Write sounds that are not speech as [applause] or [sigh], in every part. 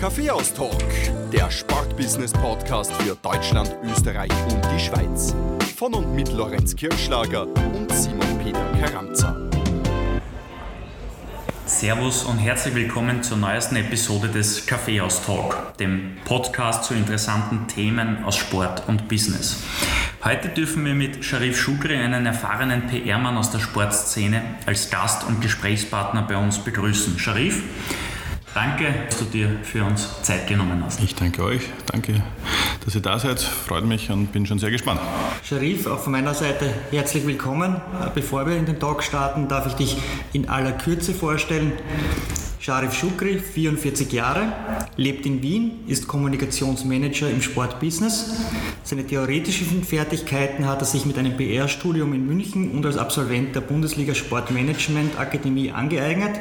Kaffeehaus-Talk, der Sportbusiness-Podcast für Deutschland, Österreich und die Schweiz. Von und mit Lorenz Kirschlager und Simon Peter Karamza. Servus und herzlich willkommen zur neuesten Episode des Kaffeehaus Talk, dem Podcast zu interessanten Themen aus Sport und Business. Heute dürfen wir mit Sharif Shukri einen erfahrenen PR-Mann aus der Sportszene als Gast und Gesprächspartner bei uns begrüßen. Sharif, Danke, dass du dir für uns Zeit genommen hast. Ich danke euch. Danke, dass ihr da seid. Freut mich und bin schon sehr gespannt. Sharif, auch von meiner Seite herzlich willkommen. Bevor wir in den Talk starten, darf ich dich in aller Kürze vorstellen. Sharif Shukri, 44 Jahre, lebt in Wien, ist Kommunikationsmanager im Sportbusiness. Seine theoretischen Fertigkeiten hat er sich mit einem PR-Studium in München und als Absolvent der Bundesliga Sportmanagement Akademie angeeignet.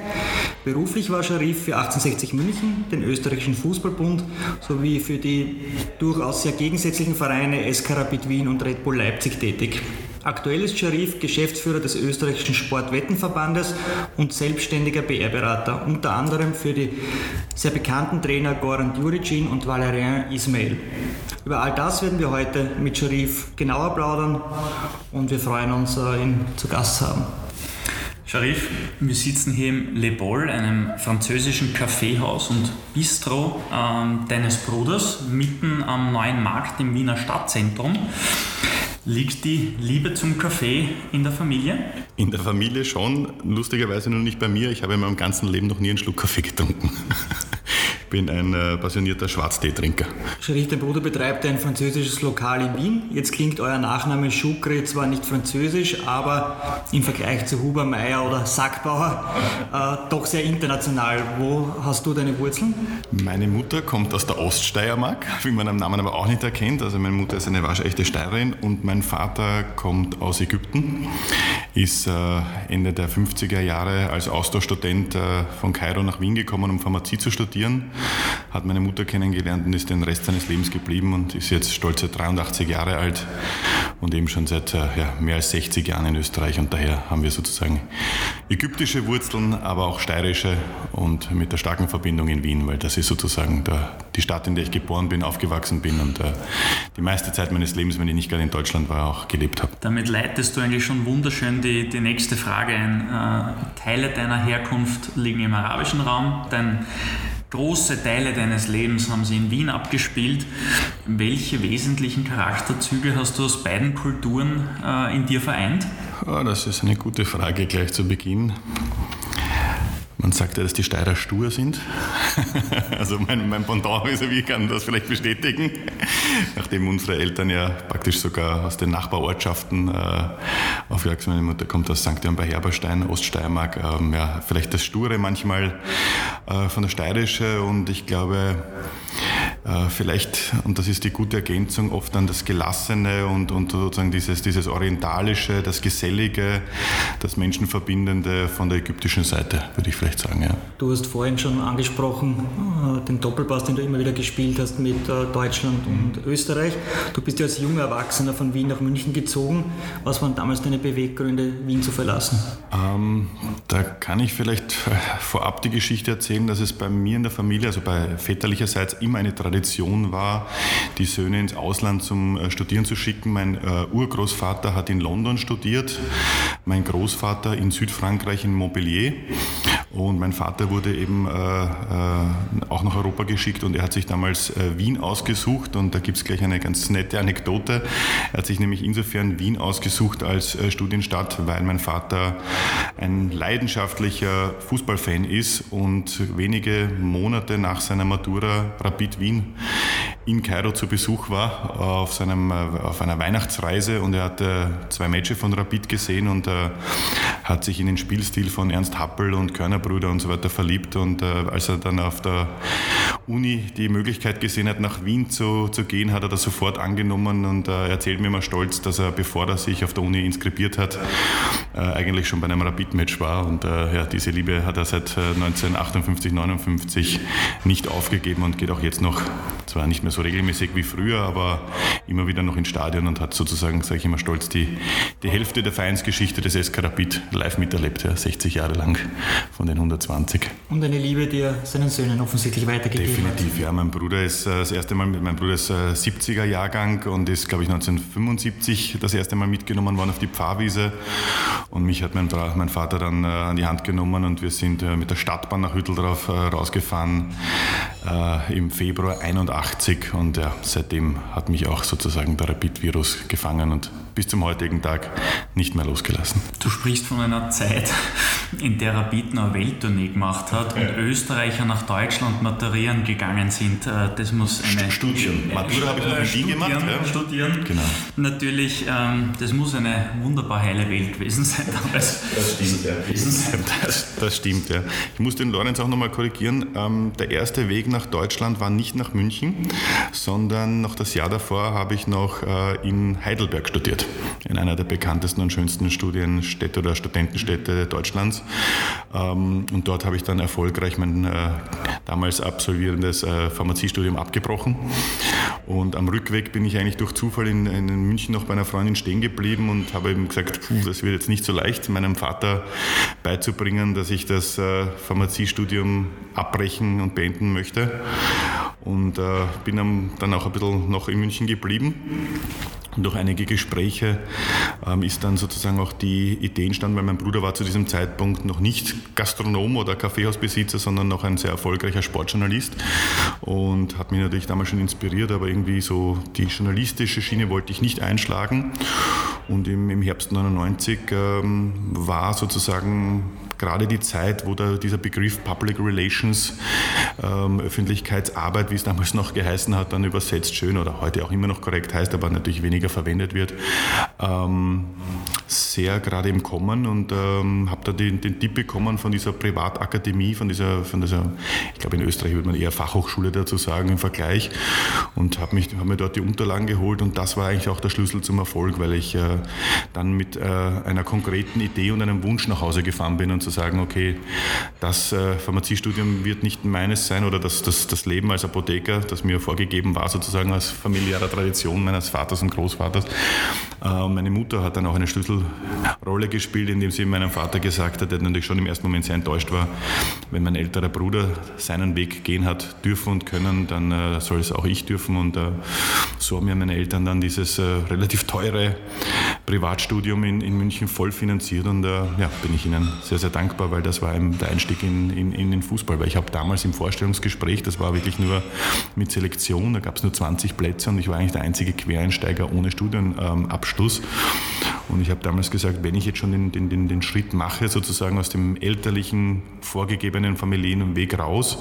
Beruflich war Sharif für 1860 München, den österreichischen Fußballbund sowie für die durchaus sehr gegensätzlichen Vereine SK Rapid Wien und Red Bull Leipzig tätig. Aktuell ist Sharif Geschäftsführer des österreichischen Sportwettenverbandes und selbstständiger PR-Berater, unter anderem für die sehr bekannten Trainer Goran Djuricin und Valerian Ismail. Über all das werden wir heute mit Sharif genauer plaudern und wir freuen uns, äh, ihn zu Gast zu haben. Sharif, wir sitzen hier im Le Bol, einem französischen Kaffeehaus und Bistro äh, deines Bruders, mitten am neuen Markt im Wiener Stadtzentrum. Liegt die Liebe zum Kaffee in der Familie? In der Familie schon, lustigerweise nur nicht bei mir. Ich habe in meinem ganzen Leben noch nie einen Schluck Kaffee getrunken. [laughs] bin ein äh, passionierter Schwarzteetrinker. Sharif, dein Bruder betreibt ein französisches Lokal in Wien. Jetzt klingt euer Nachname Schukre zwar nicht französisch, aber im Vergleich zu Huber, Meyer oder Sackbauer äh, doch sehr international. Wo hast du deine Wurzeln? Meine Mutter kommt aus der Oststeiermark, [laughs] wie man am Namen aber auch nicht erkennt. Also meine Mutter ist eine waschechte Steirerin und mein Vater kommt aus Ägypten, ist äh, Ende der 50er Jahre als Austauschstudent äh, von Kairo nach Wien gekommen, um Pharmazie zu studieren hat meine Mutter kennengelernt und ist den Rest seines Lebens geblieben und ist jetzt stolze 83 Jahre alt und eben schon seit äh, ja, mehr als 60 Jahren in Österreich und daher haben wir sozusagen ägyptische Wurzeln, aber auch steirische und mit der starken Verbindung in Wien, weil das ist sozusagen der, die Stadt, in der ich geboren bin, aufgewachsen bin und äh, die meiste Zeit meines Lebens, wenn ich nicht gerade in Deutschland war, auch gelebt habe. Damit leitest du eigentlich schon wunderschön die, die nächste Frage ein. Äh, Teile deiner Herkunft liegen im arabischen Raum, dein Große Teile deines Lebens haben sie in Wien abgespielt. Welche wesentlichen Charakterzüge hast du aus beiden Kulturen äh, in dir vereint? Oh, das ist eine gute Frage gleich zu Beginn. Man sagt ja, dass die Steirer stur sind. [laughs] also mein, mein Pendant vis kann das vielleicht bestätigen. Nachdem unsere Eltern ja praktisch sogar aus den Nachbarortschaften äh, aufgewachsen sind. Meine Mutter kommt aus St. Jan bei Herberstein, Oststeiermark. Ähm, ja, vielleicht das Sture manchmal äh, von der Steirische und ich glaube, vielleicht, und das ist die gute Ergänzung, oft dann das Gelassene und, und sozusagen dieses, dieses Orientalische, das Gesellige, das Menschenverbindende von der ägyptischen Seite, würde ich vielleicht sagen. Ja. Du hast vorhin schon angesprochen, äh, den Doppelpass, den du immer wieder gespielt hast mit äh, Deutschland und mhm. Österreich. Du bist ja als junger Erwachsener von Wien nach München gezogen. Was waren damals deine Beweggründe, Wien zu verlassen? Ähm, da kann ich vielleicht vorab die Geschichte erzählen, dass es bei mir in der Familie, also bei väterlicherseits, immer eine Tradition Tradition war, die Söhne ins Ausland zum äh, Studieren zu schicken. Mein äh, Urgroßvater hat in London studiert, mein Großvater in Südfrankreich in Montpellier und mein Vater wurde eben äh, äh, auch nach Europa geschickt und er hat sich damals äh, Wien ausgesucht und da gibt es gleich eine ganz nette Anekdote. Er hat sich nämlich insofern Wien ausgesucht als äh, Studienstadt, weil mein Vater ein leidenschaftlicher Fußballfan ist und wenige Monate nach seiner Matura Rapid Wien in Kairo zu Besuch war auf, seinem, auf einer Weihnachtsreise. Und er hatte zwei Matches von Rapid gesehen und äh, hat sich in den Spielstil von Ernst Happel und Körner Brüder und so weiter verliebt. Und äh, als er dann auf der Uni die Möglichkeit gesehen hat, nach Wien zu, zu gehen, hat er das sofort angenommen. Und äh, erzählt mir immer stolz, dass er, bevor er sich auf der Uni inskribiert hat, äh, eigentlich schon bei einem Rapid-Match war. Und äh, ja, diese Liebe hat er seit 1958, äh, 59 nicht aufgegeben und geht auch jetzt noch, zwar nicht mehr so regelmäßig wie früher, aber immer wieder noch ins Stadion und hat sozusagen, sage ich immer stolz, die, die Hälfte der Vereinsgeschichte des SK Rapid live miterlebt, ja, 60 Jahre lang von den 120. Und eine Liebe, die er seinen Söhnen offensichtlich weitergegeben Definitiv, ja. Mein Bruder ist äh, das erste Mal, mein Bruder ist 70er äh, Jahrgang und ist, glaube ich, 1975 das erste Mal mitgenommen worden auf die Pfarrwiese. Und mich hat mein, mein Vater dann äh, an die Hand genommen und wir sind mit der Stadtbahn nach Hütteldorf rausgefahren im Februar 81 und ja, seitdem hat mich auch sozusagen der Rapid-Virus gefangen und bis zum heutigen Tag nicht mehr losgelassen. Du sprichst von einer Zeit, in der Rapid eine Welttournee gemacht hat und Österreicher nach Deutschland maturieren gegangen sind. Äh, das muss eine... Studieren. Matura habe ich noch in Wien gemacht. Ja. Studieren. Genau. Natürlich, ähm, das muss eine wunderbar heile Welt gewesen sein damals. Das stimmt, ja. Das, das stimmt, ja. Ich muss den Lorenz auch nochmal korrigieren. Ähm, der erste Weg nach Deutschland war nicht nach München, sondern noch das Jahr davor habe ich noch äh, in Heidelberg studiert in einer der bekanntesten und schönsten Studienstädte oder Studentenstädte Deutschlands. Ähm, und dort habe ich dann erfolgreich mein äh, damals absolvierendes äh, Pharmaziestudium abgebrochen. Und am Rückweg bin ich eigentlich durch Zufall in, in München noch bei einer Freundin stehen geblieben und habe eben gesagt, puh, das wird jetzt nicht so leicht, meinem Vater beizubringen, dass ich das äh, Pharmaziestudium abbrechen und beenden möchte. Und bin dann auch ein bisschen noch in München geblieben und durch einige Gespräche ähm, ist dann sozusagen auch die Idee entstanden, weil mein Bruder war zu diesem Zeitpunkt noch nicht Gastronom oder Kaffeehausbesitzer, sondern noch ein sehr erfolgreicher Sportjournalist und hat mich natürlich damals schon inspiriert, aber irgendwie so die journalistische Schiene wollte ich nicht einschlagen. Und im, im Herbst 99 ähm, war sozusagen gerade die Zeit, wo da dieser Begriff Public Relations, ähm, Öffentlichkeitsarbeit, wie es damals noch geheißen hat, dann übersetzt schön oder heute auch immer noch korrekt heißt, aber natürlich weniger verwendet wird, ähm, sehr gerade im Kommen und ähm, habe da den, den, Tipp bekommen von dieser Privatakademie, von dieser, von dieser, ich glaube in Österreich würde man eher Fachhochschule dazu sagen im Vergleich und habe hab mir dort die Unterlagen geholt und das war eigentlich auch der Schlüssel zum Erfolg, weil ich äh, dann mit äh, einer konkreten Idee und einem Wunsch nach Hause gefahren bin und zu sagen, okay, das äh, Pharmaziestudium wird nicht meines sein oder das, das, das Leben als Apotheker, das mir vorgegeben war, sozusagen als familiärer Tradition meines Vaters und Großvaters. Äh, meine Mutter hat dann auch eine Schlüsselrolle gespielt, indem sie meinem Vater gesagt hat, der natürlich schon im ersten Moment sehr enttäuscht war, wenn mein älterer Bruder seinen Weg gehen hat dürfen und können, dann äh, soll es auch ich dürfen. Und äh, so haben mir meine Eltern dann dieses äh, relativ teure Privatstudium in, in München voll finanziert und äh, ja, bin ich ihnen sehr, sehr dankbar, weil das war der Einstieg in, in, in den Fußball. Weil ich habe damals im Vorstellungsgespräch, das war wirklich nur mit Selektion, da gab es nur 20 Plätze und ich war eigentlich der einzige Quereinsteiger ohne Studienabschluss. Und ich habe damals gesagt, wenn ich jetzt schon den, den, den, den Schritt mache, sozusagen aus dem elterlichen, vorgegebenen familiären Weg raus,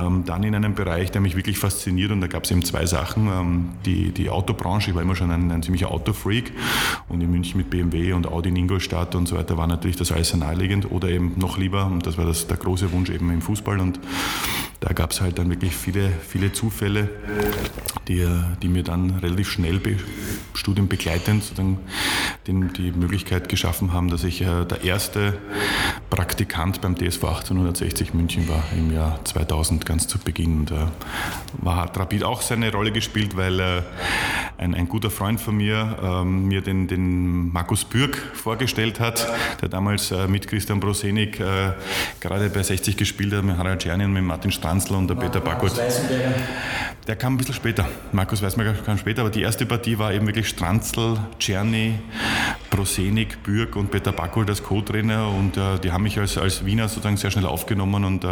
ähm, dann in einem Bereich, der mich wirklich fasziniert und da gab es eben zwei Sachen. Ähm, die, die Autobranche, ich war immer schon ein, ein ziemlicher Autofreak. Und in München mit BMW und Audi in Ingolstadt und so weiter war natürlich das alles sehr naheliegend. Oder eben noch lieber, und das war das, der große Wunsch eben im Fußball. Und da gab es halt dann wirklich viele, viele Zufälle, die, die mir dann relativ schnell be, studienbegleitend sozusagen den, die Möglichkeit geschaffen haben, dass ich äh, der erste Praktikant beim DSV 1860 München war im Jahr 2000 ganz zu Beginn. Und, äh, war hat Rapid auch seine Rolle gespielt, weil äh, ein, ein guter Freund von mir ähm, mir den, den Markus Bürg vorgestellt hat, der damals äh, mit Christian Brosenik äh, gerade bei 60 gespielt hat, mit Harald Czerny und mit Martin Stranzl und der Peter Backert. Der kam ein bisschen später. Markus Weißmacher kam später, aber die erste Partie war eben wirklich Stranzl, Czerny, Prosenik, Bürg und Peter Backholt als Co-Trainer und äh, die haben mich als, als Wiener sozusagen sehr schnell aufgenommen und äh,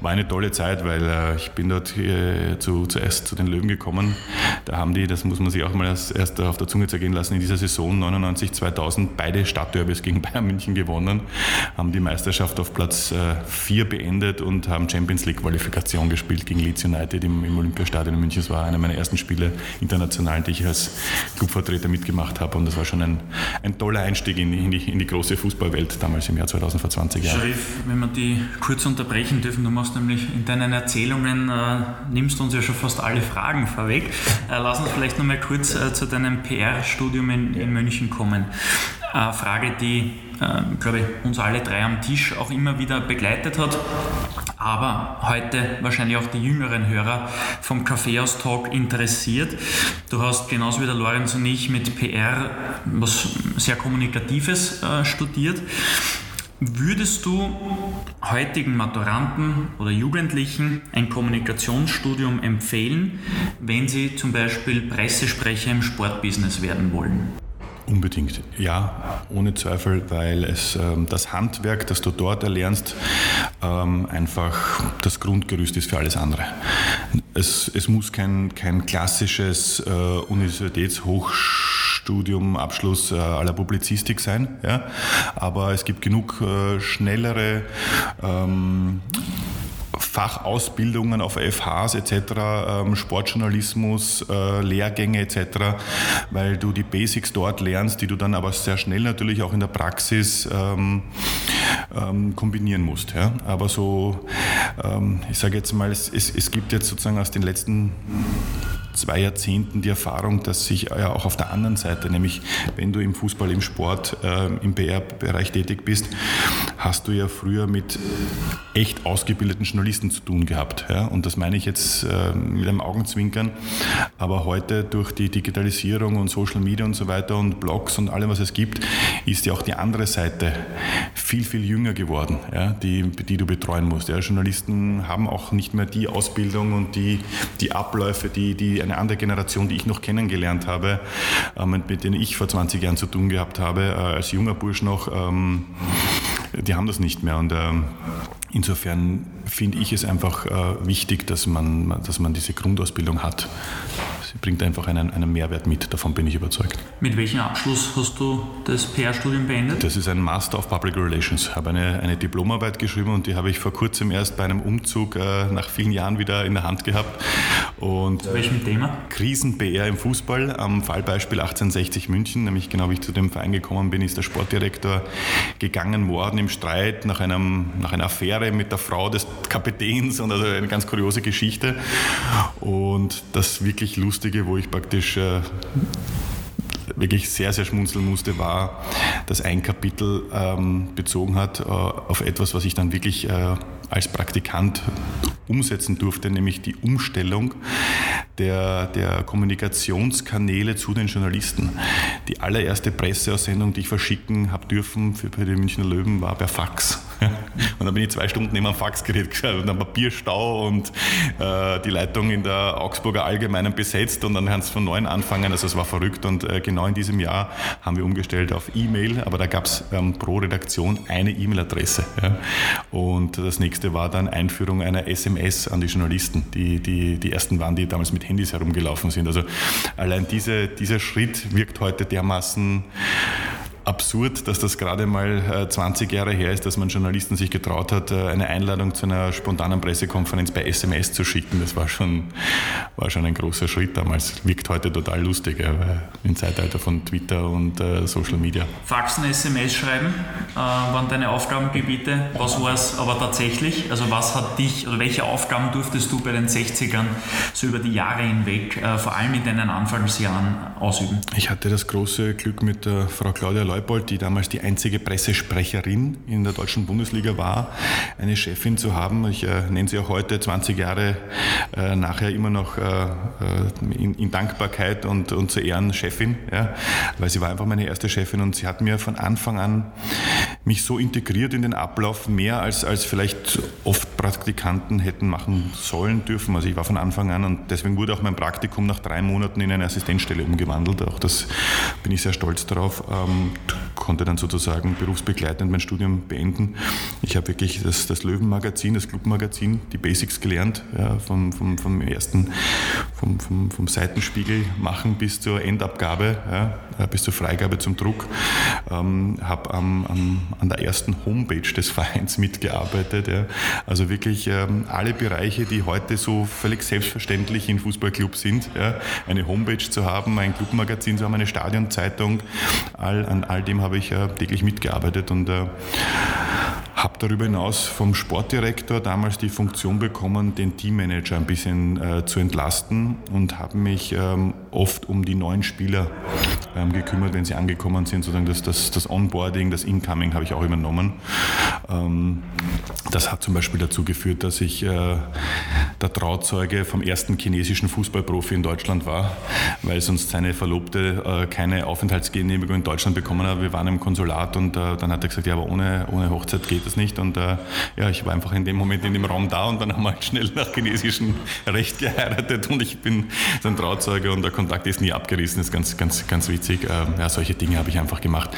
war eine tolle Zeit, weil äh, ich bin dort äh, zu, zuerst zu den Löwen gekommen. Da haben die, das muss man sich auch mal erst, erst auf der Zunge zergehen lassen, in dieser Saison 99, 2000 beide Stadtderbys gegen Bayern München gewonnen, haben die Meisterschaft auf Platz 4 äh, beendet und haben Champions League Qualifikation gespielt gegen Leeds United im, im Olymp Olympiastadion in München. Das war einer meiner ersten Spiele international, die ich als Clubvertreter mitgemacht habe. Und das war schon ein, ein toller Einstieg in, in, die, in die große Fußballwelt damals im Jahr 2000 vor 20 Jahren. Sharif, wenn wir die kurz unterbrechen dürfen, du machst nämlich in deinen Erzählungen, äh, nimmst uns ja schon fast alle Fragen vorweg. Äh, lass uns vielleicht noch mal kurz äh, zu deinem PR-Studium in, in München kommen. Eine Frage, die, äh, glaube ich, uns alle drei am Tisch auch immer wieder begleitet hat aber heute wahrscheinlich auch die jüngeren Hörer vom Kaffeehaus Talk interessiert. Du hast genauso wie der Lorenz und ich mit PR was sehr Kommunikatives äh, studiert. Würdest du heutigen Maturanten oder Jugendlichen ein Kommunikationsstudium empfehlen, wenn sie zum Beispiel Pressesprecher im Sportbusiness werden wollen? Unbedingt, ja, ohne Zweifel, weil es ähm, das Handwerk, das du dort erlernst, ähm, einfach das Grundgerüst ist für alles andere. Es, es muss kein, kein klassisches äh, Universitätshochstudium, Abschluss äh, aller Publizistik sein, ja? aber es gibt genug äh, schnellere ähm, Fachausbildungen auf FHs etc., ähm, Sportjournalismus, äh, Lehrgänge etc., weil du die Basics dort lernst, die du dann aber sehr schnell natürlich auch in der Praxis ähm, ähm, kombinieren musst. Aber so, ich sage jetzt mal, es gibt jetzt sozusagen aus den letzten zwei Jahrzehnten die Erfahrung, dass sich ja auch auf der anderen Seite, nämlich wenn du im Fußball, im Sport, äh, im PR-Bereich tätig bist, hast du ja früher mit echt ausgebildeten Journalisten zu tun gehabt. Ja? Und das meine ich jetzt äh, mit einem Augenzwinkern. Aber heute durch die Digitalisierung und Social Media und so weiter und Blogs und allem, was es gibt, ist ja auch die andere Seite viel, viel jünger geworden, ja? die, die du betreuen musst. Ja? Journalisten haben auch nicht mehr die Ausbildung und die, die Abläufe, die, die eine andere Generation, die ich noch kennengelernt habe, ähm, mit denen ich vor 20 Jahren zu tun gehabt habe, äh, als junger Bursch noch, ähm, die haben das nicht mehr. Und ähm, insofern finde ich es einfach äh, wichtig, dass man, dass man diese Grundausbildung hat. Bringt einfach einen, einen Mehrwert mit, davon bin ich überzeugt. Mit welchem Abschluss hast du das PR-Studium beendet? Das ist ein Master of Public Relations. Ich habe eine, eine Diplomarbeit geschrieben und die habe ich vor kurzem erst bei einem Umzug äh, nach vielen Jahren wieder in der Hand gehabt. Und, Zu welchem Thema? Krisen-PR im Fußball am Fallbeispiel 1860 München, nämlich genau wie ich zu dem Verein gekommen bin, ist der Sportdirektor gegangen worden im Streit nach, einem, nach einer Affäre mit der Frau des Kapitäns und also eine ganz kuriose Geschichte. Und das wirklich lustig Lustige, wo ich praktisch äh, wirklich sehr, sehr schmunzeln musste, war, dass ein Kapitel ähm, bezogen hat äh, auf etwas, was ich dann wirklich äh, als Praktikant umsetzen durfte, nämlich die Umstellung der, der Kommunikationskanäle zu den Journalisten. Die allererste Presseaussendung, die ich verschicken habe dürfen für, für die Münchner Löwen, war per Fax. Und dann bin ich zwei Stunden neben einem Faxgerät geschaut [laughs] und ein Papierstau und äh, die Leitung in der Augsburger Allgemeinen besetzt und dann haben sie von neuem anfangen. Also es war verrückt und äh, genau in diesem Jahr haben wir umgestellt auf E-Mail, aber da gab es ähm, pro Redaktion eine E-Mail-Adresse. Ja. Und das nächste war dann Einführung einer SMS an die Journalisten, die, die die ersten waren, die damals mit Handys herumgelaufen sind. Also allein diese, dieser Schritt wirkt heute dermaßen absurd, dass das gerade mal 20 äh, Jahre her ist, dass man Journalisten sich getraut hat, äh, eine Einladung zu einer spontanen Pressekonferenz bei SMS zu schicken. Das war schon, war schon ein großer Schritt damals. Wirkt heute total lustig, im Zeitalter von Twitter und äh, Social Media. Faxen, SMS schreiben äh, waren deine Aufgabengebiete. Was war es aber tatsächlich? Also was hat dich, oder welche Aufgaben durftest du bei den 60ern so über die Jahre hinweg, äh, vor allem in deinen Anfangsjahren, ausüben? Ich hatte das große Glück mit der Frau Claudia Leut Leupold, die damals die einzige Pressesprecherin in der deutschen Bundesliga war, eine Chefin zu haben. Ich äh, nenne sie auch heute 20 Jahre äh, nachher immer noch äh, äh, in, in, Dankbarkeit und, und zu Ehren Chefin, ja, weil sie war einfach meine erste Chefin und sie hat mir von Anfang an mich so integriert in den Ablauf, mehr als, als vielleicht oft Praktikanten hätten machen sollen dürfen. Also ich war von Anfang an und deswegen wurde auch mein Praktikum nach drei Monaten in eine Assistenzstelle umgewandelt. Auch das bin ich sehr stolz darauf. Konnte dann sozusagen berufsbegleitend mein Studium beenden. Ich habe wirklich das, das Löwenmagazin, das Clubmagazin, die Basics gelernt, ja, vom, vom, vom ersten, vom, vom, vom Seitenspiegel machen bis zur Endabgabe, ja, äh, bis zur Freigabe zum Druck. Ähm, habe am, am, an der ersten Homepage des [laughs] Vereins mitgearbeitet. Ja. Also wirklich ähm, alle Bereiche, die heute so völlig selbstverständlich in Fußballclubs sind. Ja. Eine Homepage zu haben, ein Clubmagazin zu haben, eine Stadionzeitung, all, an all dem habe ich äh, täglich mitgearbeitet und äh, habe darüber hinaus vom Sportdirektor damals die Funktion bekommen, den Teammanager ein bisschen äh, zu entlasten und habe mich ähm, oft um die neuen Spieler ähm, gekümmert, wenn sie angekommen sind. Sozusagen das, das, das Onboarding, das Incoming habe ich auch übernommen. Ähm, das hat zum Beispiel dazu geführt, dass ich äh, der Trauzeuge vom ersten chinesischen Fußballprofi in Deutschland war, weil sonst seine Verlobte äh, keine Aufenthaltsgenehmigung in Deutschland bekommen hat. Wir waren im Konsulat und äh, dann hat er gesagt, ja, aber ohne, ohne Hochzeit geht das nicht. Und äh, ja, ich war einfach in dem Moment in dem Raum da und dann haben wir halt schnell nach chinesischem Recht geheiratet und ich bin sein Trauzeuge und der Kontakt ist nie abgerissen. Das ist ganz, ganz, ganz witzig. Äh, ja, solche Dinge habe ich einfach gemacht.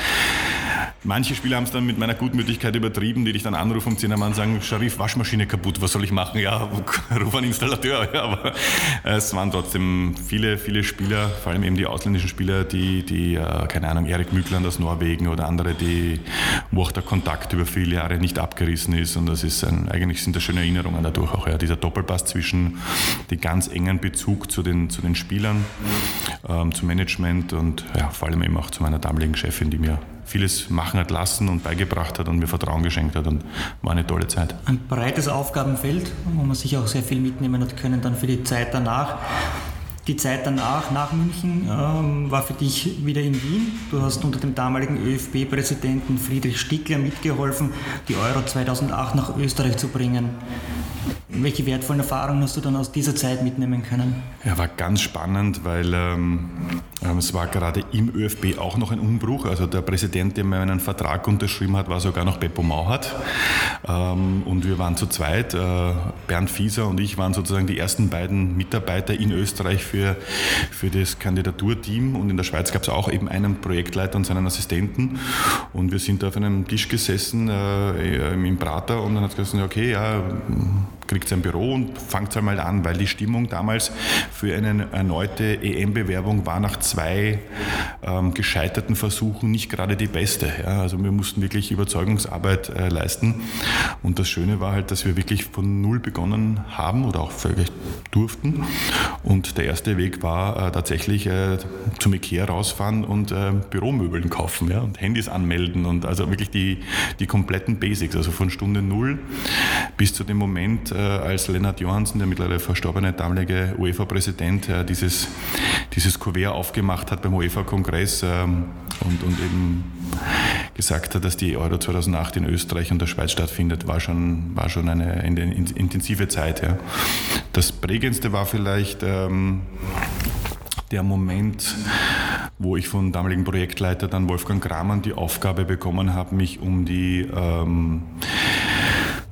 Manche Spieler haben es dann mit meiner Gutmütigkeit übertrieben, die dich dann anrufen um 10 Uhr und sagen, Sharif, Waschmaschine kaputt, was soll ich machen? Ja, [laughs] ruf einen Installateur. Ja, aber es waren trotzdem viele, viele Spieler, vor allem eben die ausländischen Spieler, die, die äh, keine Ahnung, Erik Mückland aus Norwegen oder andere, die, wo auch der Kontakt über viele Jahre nicht abgerissen ist. Und das ist ein, eigentlich sind das schöne Erinnerungen dadurch auch. Ja. Dieser Doppelpass zwischen den ganz engen Bezug zu den, zu den Spielern, ähm, zum Management und ja, vor allem eben auch zu meiner damaligen Chefin, die mir vieles machen hat lassen und beigebracht hat und mir Vertrauen geschenkt hat und war eine tolle Zeit. Ein breites Aufgabenfeld, wo man sich auch sehr viel mitnehmen hat können dann für die Zeit danach. Die Zeit danach, nach München, ähm, war für dich wieder in Wien. Du hast unter dem damaligen ÖFB-Präsidenten Friedrich Stickler mitgeholfen, die Euro 2008 nach Österreich zu bringen. Welche wertvollen Erfahrungen hast du dann aus dieser Zeit mitnehmen können? Ja, war ganz spannend, weil ähm, ähm es war gerade im ÖFB auch noch ein Umbruch. Also der Präsident, der mir einen Vertrag unterschrieben hat, war sogar noch Beppo Mauhat. Ähm, und wir waren zu zweit. Äh, Bernd Fieser und ich waren sozusagen die ersten beiden Mitarbeiter in Österreich für, für das Kandidaturteam. Und in der Schweiz gab es auch eben einen Projektleiter und seinen Assistenten. Und wir sind da auf einem Tisch gesessen äh, im Prater und dann hat es gesagt, okay, ja, kriegt ein Büro und fangt einmal an, weil die Stimmung damals für eine erneute EM-Bewerbung war nach zwei ähm, gescheiterten Versuchen nicht gerade die beste. Ja. Also wir mussten wirklich Überzeugungsarbeit äh, leisten. Und das Schöne war halt, dass wir wirklich von Null begonnen haben oder auch völlig durften. Und der erste Weg war äh, tatsächlich äh, zum Ikea rausfahren und äh, Büromöbeln kaufen ja, und Handys anmelden und also wirklich die, die kompletten Basics, also von Stunde Null bis zu dem Moment, äh, als Lennart Johansen, der mittlerweile verstorbene damalige UEFA-Präsident, äh, dieses, dieses Kuvert aufgemacht hat beim UEFA-Kongress ähm, und, und eben gesagt hat, dass die Euro 2008 in Österreich und der Schweiz stattfindet, war schon, war schon eine, intensive Zeit. Ja. Das prägendste war vielleicht ähm, der Moment, wo ich vom damaligen Projektleiter dann Wolfgang Kramann die Aufgabe bekommen habe, mich um die ähm,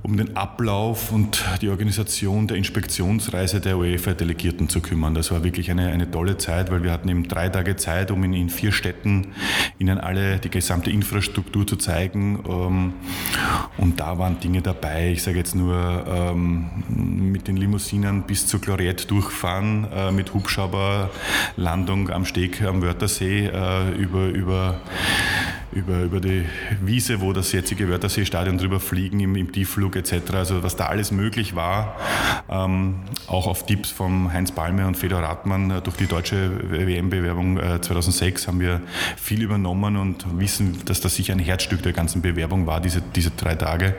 um den Ablauf und die Organisation der Inspektionsreise der UEFA-Delegierten zu kümmern. Das war wirklich eine, eine tolle Zeit, weil wir hatten eben drei Tage Zeit, um in, in vier Städten ihnen alle die gesamte Infrastruktur zu zeigen. Ähm, und da waren Dinge dabei, ich sage jetzt nur ähm, mit den Limousinen bis zur Gloriette durchfahren, äh, mit Hubschrauberlandung am Steg am Wörthersee, äh, über, über über, über die Wiese, wo das jetzige Wörthersee-Stadion drüber fliegen, im, im, Tiefflug etc. Also was da alles möglich war, ähm, auch auf Tipps von Heinz Palme und Fedor Rathmann äh, durch die deutsche WM-Bewerbung äh, 2006 haben wir viel übernommen und wissen, dass das sicher ein Herzstück der ganzen Bewerbung war, diese, diese drei Tage.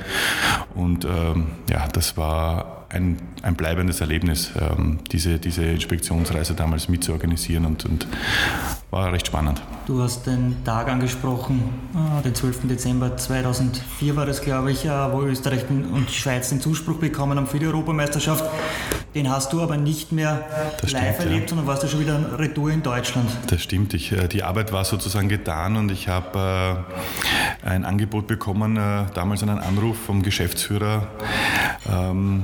Und ähm, ja, das war ein, ein bleibendes Erlebnis, ähm, diese, diese Inspektionsreise damals mitzuorganisieren und, und war recht spannend. Du hast den Tag angesprochen, äh, den 12. Dezember 2004 war das, glaube ich, äh, wo Österreich und die Schweiz den Zuspruch bekommen haben für die Europameisterschaft. Den hast du aber nicht mehr das live stimmt, erlebt, ja. sondern warst du schon wieder Retour in Deutschland. Das stimmt. Ich, äh, die Arbeit war sozusagen getan und ich habe äh, ein Angebot bekommen, äh, damals einen Anruf vom Geschäftsführer, ähm,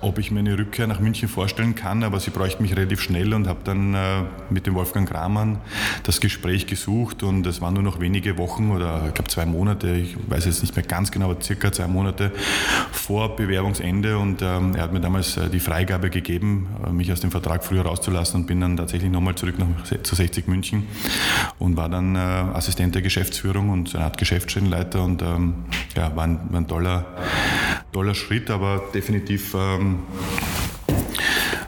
ob ich mir eine Rückkehr nach München vorstellen kann, aber sie bräuchten mich relativ schnell und habe dann äh, mit dem Wolfgang Kramann das Gespräch gesucht und es waren nur noch wenige Wochen oder ich glaube zwei Monate, ich weiß jetzt nicht mehr ganz genau, aber circa zwei Monate vor Bewerbungsende und ähm, er hat mir damals äh, die Freigabe gegeben, mich aus dem Vertrag früher rauszulassen und bin dann tatsächlich nochmal zurück nach, zu 60 München und war dann Assistent der Geschäftsführung und so eine Art Geschäftsstellenleiter und ähm, ja, war ein, war ein toller, toller Schritt, aber definitiv ähm,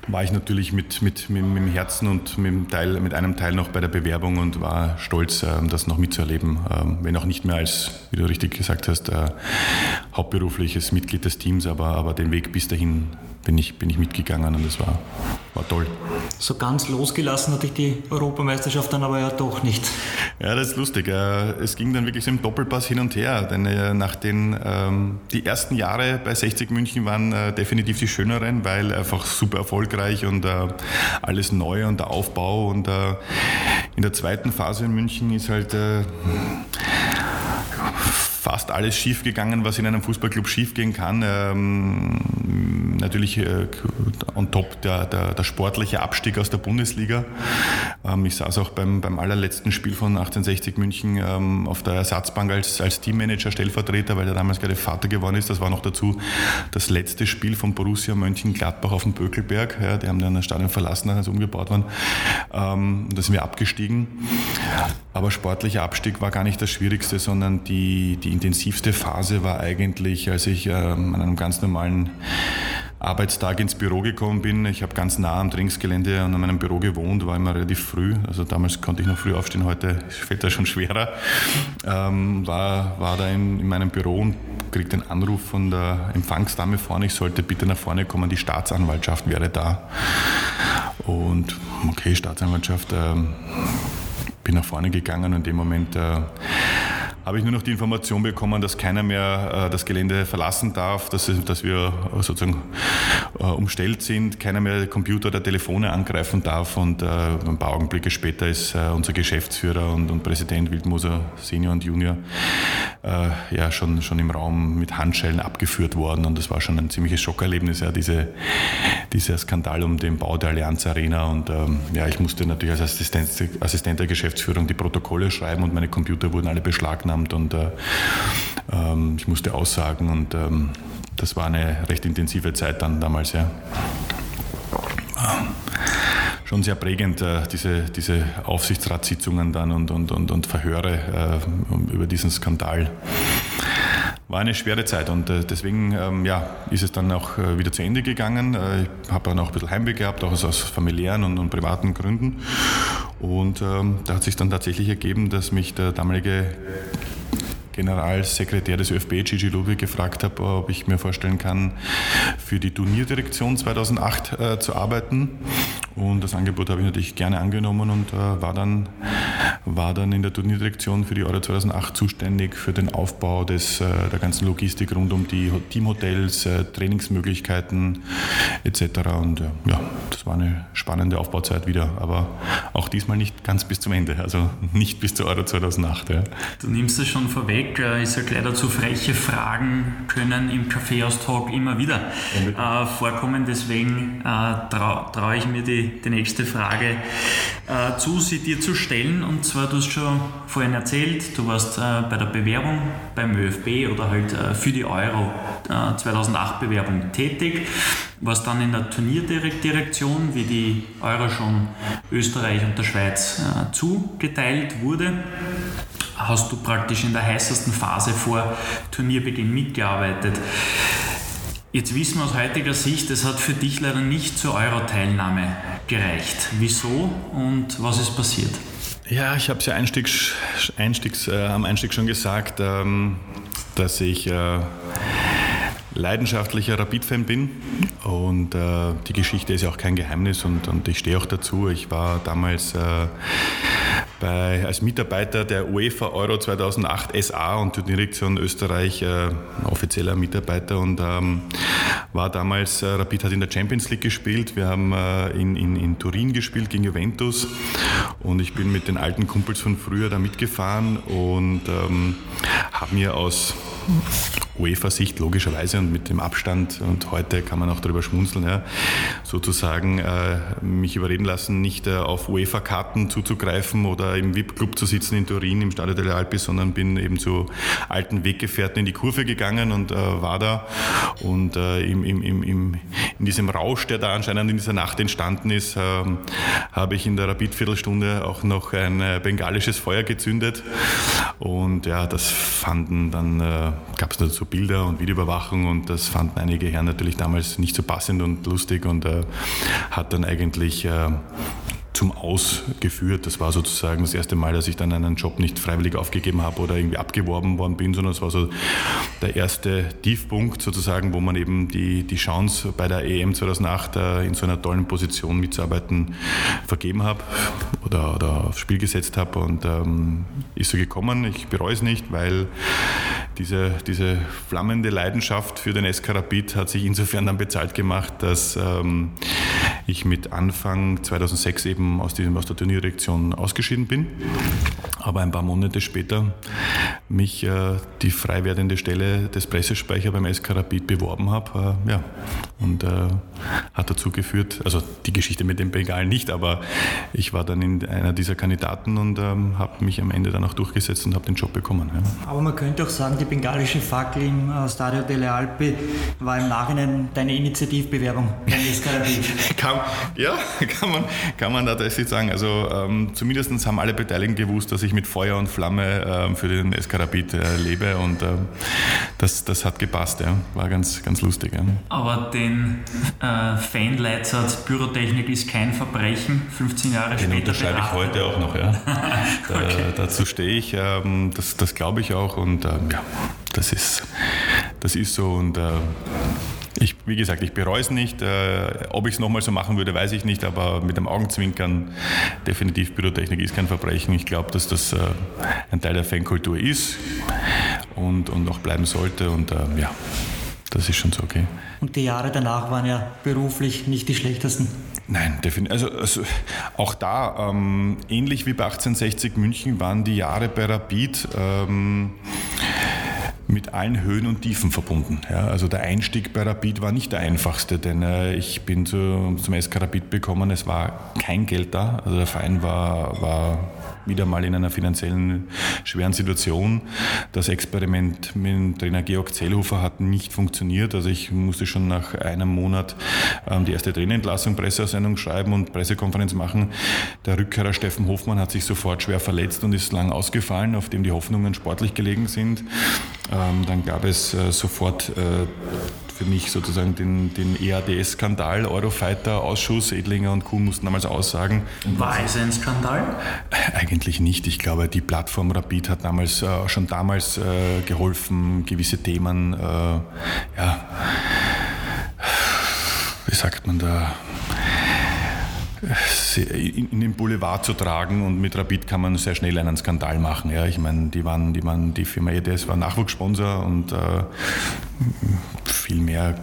war ich natürlich mit, mit, mit, mit dem Herzen und mit, dem Teil, mit einem Teil noch bei der Bewerbung und war stolz, ähm, das noch mitzuerleben. Ähm, wenn auch nicht mehr als, wie du richtig gesagt hast, äh, hauptberufliches Mitglied des Teams, aber, aber den Weg bis dahin bin ich, bin ich mitgegangen und das war, war toll. So ganz losgelassen hatte ich die Europameisterschaft dann aber ja doch nicht. Ja, das ist lustig. Äh, es ging dann wirklich so im Doppelpass hin und her, denn äh, nach den, ähm, die ersten Jahre bei 60 München waren äh, definitiv die schöneren, weil einfach super erfolgreich und alles neu und der Aufbau und in der zweiten Phase in München ist halt fast alles schiefgegangen, was in einem Fußballclub schiefgehen kann. Ähm, natürlich äh, on top der, der, der, sportliche Abstieg aus der Bundesliga. Ähm, ich saß auch beim, beim allerletzten Spiel von 1860 München ähm, auf der Ersatzbank als, als Teammanager, Stellvertreter, weil er damals gerade Vater geworden ist. Das war noch dazu das letzte Spiel von Borussia Mönchengladbach auf dem Bökelberg. Ja, die haben dann das Stadion verlassen, als sie umgebaut waren. Ähm, da sind wir abgestiegen. Aber sportlicher Abstieg war gar nicht das Schwierigste, sondern die, die intensivste Phase war eigentlich, als ich ähm, an einem ganz normalen Arbeitstag ins Büro gekommen bin. Ich habe ganz nah am Trainingsgelände und an meinem Büro gewohnt, war immer relativ früh. Also damals konnte ich noch früh aufstehen, heute fällt das schon schwerer. Ähm, war, war da in, in meinem Büro und kriegte einen Anruf von der Empfangsdame vorne, ich sollte bitte nach vorne kommen, die Staatsanwaltschaft wäre da. Und okay, Staatsanwaltschaft, ähm, bin nach vorne gegangen und in dem Moment äh, habe ich nur noch die Information bekommen, dass keiner mehr äh, das Gelände verlassen darf, dass, dass wir sozusagen äh, umstellt sind, keiner mehr Computer oder Telefone angreifen darf und äh, ein paar Augenblicke später ist äh, unser Geschäftsführer und, und Präsident Wildmoser Senior und Junior äh, ja schon, schon im Raum mit Handschellen abgeführt worden und das war schon ein ziemliches Schockerlebnis, ja, diese, dieser Skandal um den Bau der Allianz Arena und ähm, ja, ich musste natürlich als Assistent, Assistent der Geschäftsführung die Protokolle schreiben und meine Computer wurden alle beschlagnahmt Finanzamt und äh, ähm, ich musste aussagen und ähm, das war eine recht intensive Zeit dann damals, ja. Ähm, schon sehr prägend, äh, diese, diese Aufsichtsratssitzungen dann und, und, und, und Verhöre äh, über diesen Skandal war eine schwere Zeit und äh, deswegen ähm, ja, ist es dann auch äh, wieder zu Ende gegangen. Ich habe dann auch ein bisschen Heimweh gehabt, auch aus, aus familiären und, und, privaten Gründen. Und ähm, da hat sich dann tatsächlich ergeben, dass mich der damalige Generalsekretär des ÖFB, Gigi Ludwig, gefragt habe, ob ich mir vorstellen kann, für die Turnierdirektion 2008 äh, zu arbeiten. Und das Angebot habe ich natürlich gerne angenommen und äh, war, dann, war dann in der Turnierdirektion für die Euro 2008 zuständig für den Aufbau des, äh, der ganzen Logistik rund um die Teamhotels, äh, Trainingsmöglichkeiten etc. Und äh, ja, das war eine spannende Aufbauzeit wieder, aber auch diesmal nicht ganz bis zum Ende, also nicht bis zur Euro 2008. Ja. Du nimmst es schon vorweg vorweg, äh, ich sage leider zu freche Fragen können im Kaffeehaus-Talk immer wieder äh, vorkommen. Deswegen äh, traue trau ich mir die, die nächste Frage äh, zu, sie dir zu stellen. Und zwar, du hast schon vorhin erzählt, du warst äh, bei der Bewerbung beim ÖFB oder halt äh, für die Euro 2008 Bewerbung tätig warst dann in der Turnierdirektion, wie die Euro schon Österreich und der Schweiz zugeteilt wurde hast du praktisch in der heißesten Phase vor Turnierbeginn mitgearbeitet. Jetzt wissen wir aus heutiger Sicht, es hat für dich leider nicht zur Euro-Teilnahme gereicht. Wieso und was ist passiert? Ja, ich habe es ja Einstiegs, Einstiegs, äh, am Einstieg schon gesagt, ähm, dass ich äh, leidenschaftlicher Rapid-Fan bin und äh, die Geschichte ist ja auch kein Geheimnis und, und ich stehe auch dazu. Ich war damals äh, bei, als Mitarbeiter der UEFA Euro 2008 SA und die Direktion Österreich äh, offizieller Mitarbeiter und ähm, war damals, äh, Rapid hat in der Champions League gespielt, wir haben äh, in, in, in Turin gespielt gegen Juventus und ich bin mit den alten Kumpels von früher da mitgefahren und ähm, habe mir aus UEFA-Sicht logischerweise und mit dem Abstand, und heute kann man auch darüber schmunzeln, ja, sozusagen äh, mich überreden lassen, nicht äh, auf UEFA-Karten zuzugreifen oder im VIP-Club zu sitzen in Turin im Stadio delle Alpi, sondern bin eben zu alten Weggefährten in die Kurve gegangen und äh, war da. Und äh, im, im, im, in diesem Rausch, der da anscheinend in dieser Nacht entstanden ist, ähm, habe ich in der Rapid-Viertelstunde auch noch ein äh, bengalisches Feuer gezündet. Und ja, das fanden dann, äh, gab es dazu Bilder und Videoüberwachung und das fanden einige Herren natürlich damals nicht so passend und lustig und äh, hat dann eigentlich äh, zum Aus geführt. Das war sozusagen das erste Mal, dass ich dann einen Job nicht freiwillig aufgegeben habe oder irgendwie abgeworben worden bin, sondern es war so der erste Tiefpunkt sozusagen, wo man eben die, die Chance bei der EM 2008 äh, in so einer tollen Position mitzuarbeiten vergeben habe oder, oder aufs Spiel gesetzt habe und ähm, ist so gekommen. Ich bereue es nicht, weil diese, diese flammende Leidenschaft für den SK Rapid hat sich insofern dann bezahlt gemacht, dass ähm, ich mit Anfang 2006 eben aus, diesem, aus der Turnierdirektion ausgeschieden bin. Aber ein paar Monate später mich äh, die frei werdende Stelle des Pressespeicher beim SK Rapid beworben habe. Äh, ja. Und äh, hat dazu geführt, also die Geschichte mit dem Bengalen nicht, aber ich war dann in einer dieser Kandidaten und ähm, habe mich am Ende dann auch durchgesetzt und habe den Job bekommen. Ja. Aber man könnte auch sagen, die bengalische Fackel im äh, Stadio delle Alpi war im Nachhinein deine Initiativbewerbung beim SK Rapid. [laughs] kann, ja, [laughs] kann man, kann man tatsächlich sagen. Also ähm, zumindest haben alle Beteiligten gewusst, dass ich mit Feuer und Flamme ähm, für den SK Rapid äh, lebe und äh, das, das hat gepasst. Ja. War ganz, ganz lustig. Ja. Aber den äh, Fanleitsatz Pyrotechnik ist kein Verbrechen, 15 Jahre den später. Den unterschreibe ich heute auch noch. Ja. [laughs] da, okay. Dazu stehe ich, ähm, das, das glaube ich auch und ähm, ja, das ist, das ist so und äh, ich, wie gesagt, ich bereue es nicht. Äh, ob ich es nochmal so machen würde, weiß ich nicht, aber mit dem Augenzwinkern definitiv Pyrotechnik ist kein Verbrechen. Ich glaube, dass das äh, ein Teil der Fankultur ist und, und auch bleiben sollte und äh, ja, das ist schon so okay. Und die Jahre danach waren ja beruflich nicht die schlechtesten. Nein, definitiv. Also, also, auch da, ähm, ähnlich wie bei 1860 München, waren die Jahre bei Rapid ähm, mit allen Höhen und Tiefen verbunden. Ja, also der Einstieg bei Rapid war nicht der einfachste, denn äh, ich bin zu, zum SK Rapid gekommen, es war kein Geld da. Also der Verein war, war wieder mal in einer finanziellen schweren Situation. Das Experiment mit dem Trainer Georg Zellhofer hat nicht funktioniert. Also ich musste schon nach einem Monat ähm, die erste Trainerentlassung, Presseaussendung schreiben und Pressekonferenz machen. Der Rückkehrer Steffen Hofmann hat sich sofort schwer verletzt und ist lang ausgefallen, auf dem die Hoffnungen sportlich gelegen sind. Ähm, dann gab es äh, sofort äh, für mich sozusagen den, den EADS-Skandal, Eurofighter-Ausschuss, Edlinger und Kuhn mussten damals aussagen. War es ein Skandal? Eigentlich nicht. Ich glaube, die Plattform Rapid hat damals äh, schon damals äh, geholfen, gewisse Themen, äh, ja, wie sagt man da, in den Boulevard zu tragen und mit Rapid kann man sehr schnell einen Skandal machen. Ja, ich meine, die waren, die waren, die Firma EDS war Nachwuchssponsor und äh, viel mehr,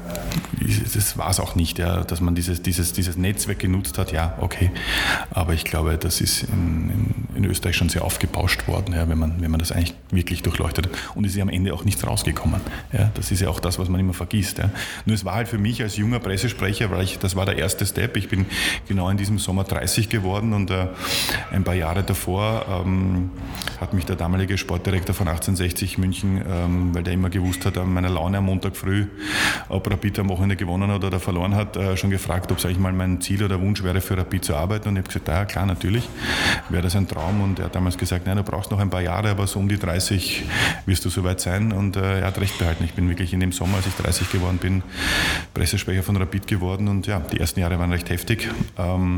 das war es auch nicht, ja, dass man dieses, dieses, dieses Netzwerk genutzt hat, ja, okay. Aber ich glaube, das ist in, in, in Österreich schon sehr aufgebauscht worden, ja, wenn, man, wenn man das eigentlich wirklich durchleuchtet hat. Und es ist am Ende auch nichts rausgekommen. Ja. Das ist ja auch das, was man immer vergisst. Ja. Nur es war halt für mich als junger Pressesprecher, weil ich, das war der erste Step. Ich bin genau in diesem Sommer 30 geworden und äh, ein paar Jahre davor ähm, hat mich der damalige Sportdirektor von 1860 München, ähm, weil der immer gewusst hat, an meiner Laune am Montag früh, ob Rapid am Wochenende gewonnen hat oder verloren hat, äh, schon gefragt, ob es eigentlich mal mein Ziel oder Wunsch wäre, für Rapid zu arbeiten. Und ich habe gesagt, ja klar, natürlich wäre das ein Traum. Und er hat damals gesagt, nein, du brauchst noch ein paar Jahre, aber so um die 30 wirst du soweit sein. Und äh, er hat recht behalten. Ich bin wirklich in dem Sommer, als ich 30 geworden bin, Pressesprecher von Rapid geworden. Und ja, die ersten Jahre waren recht heftig. Ähm,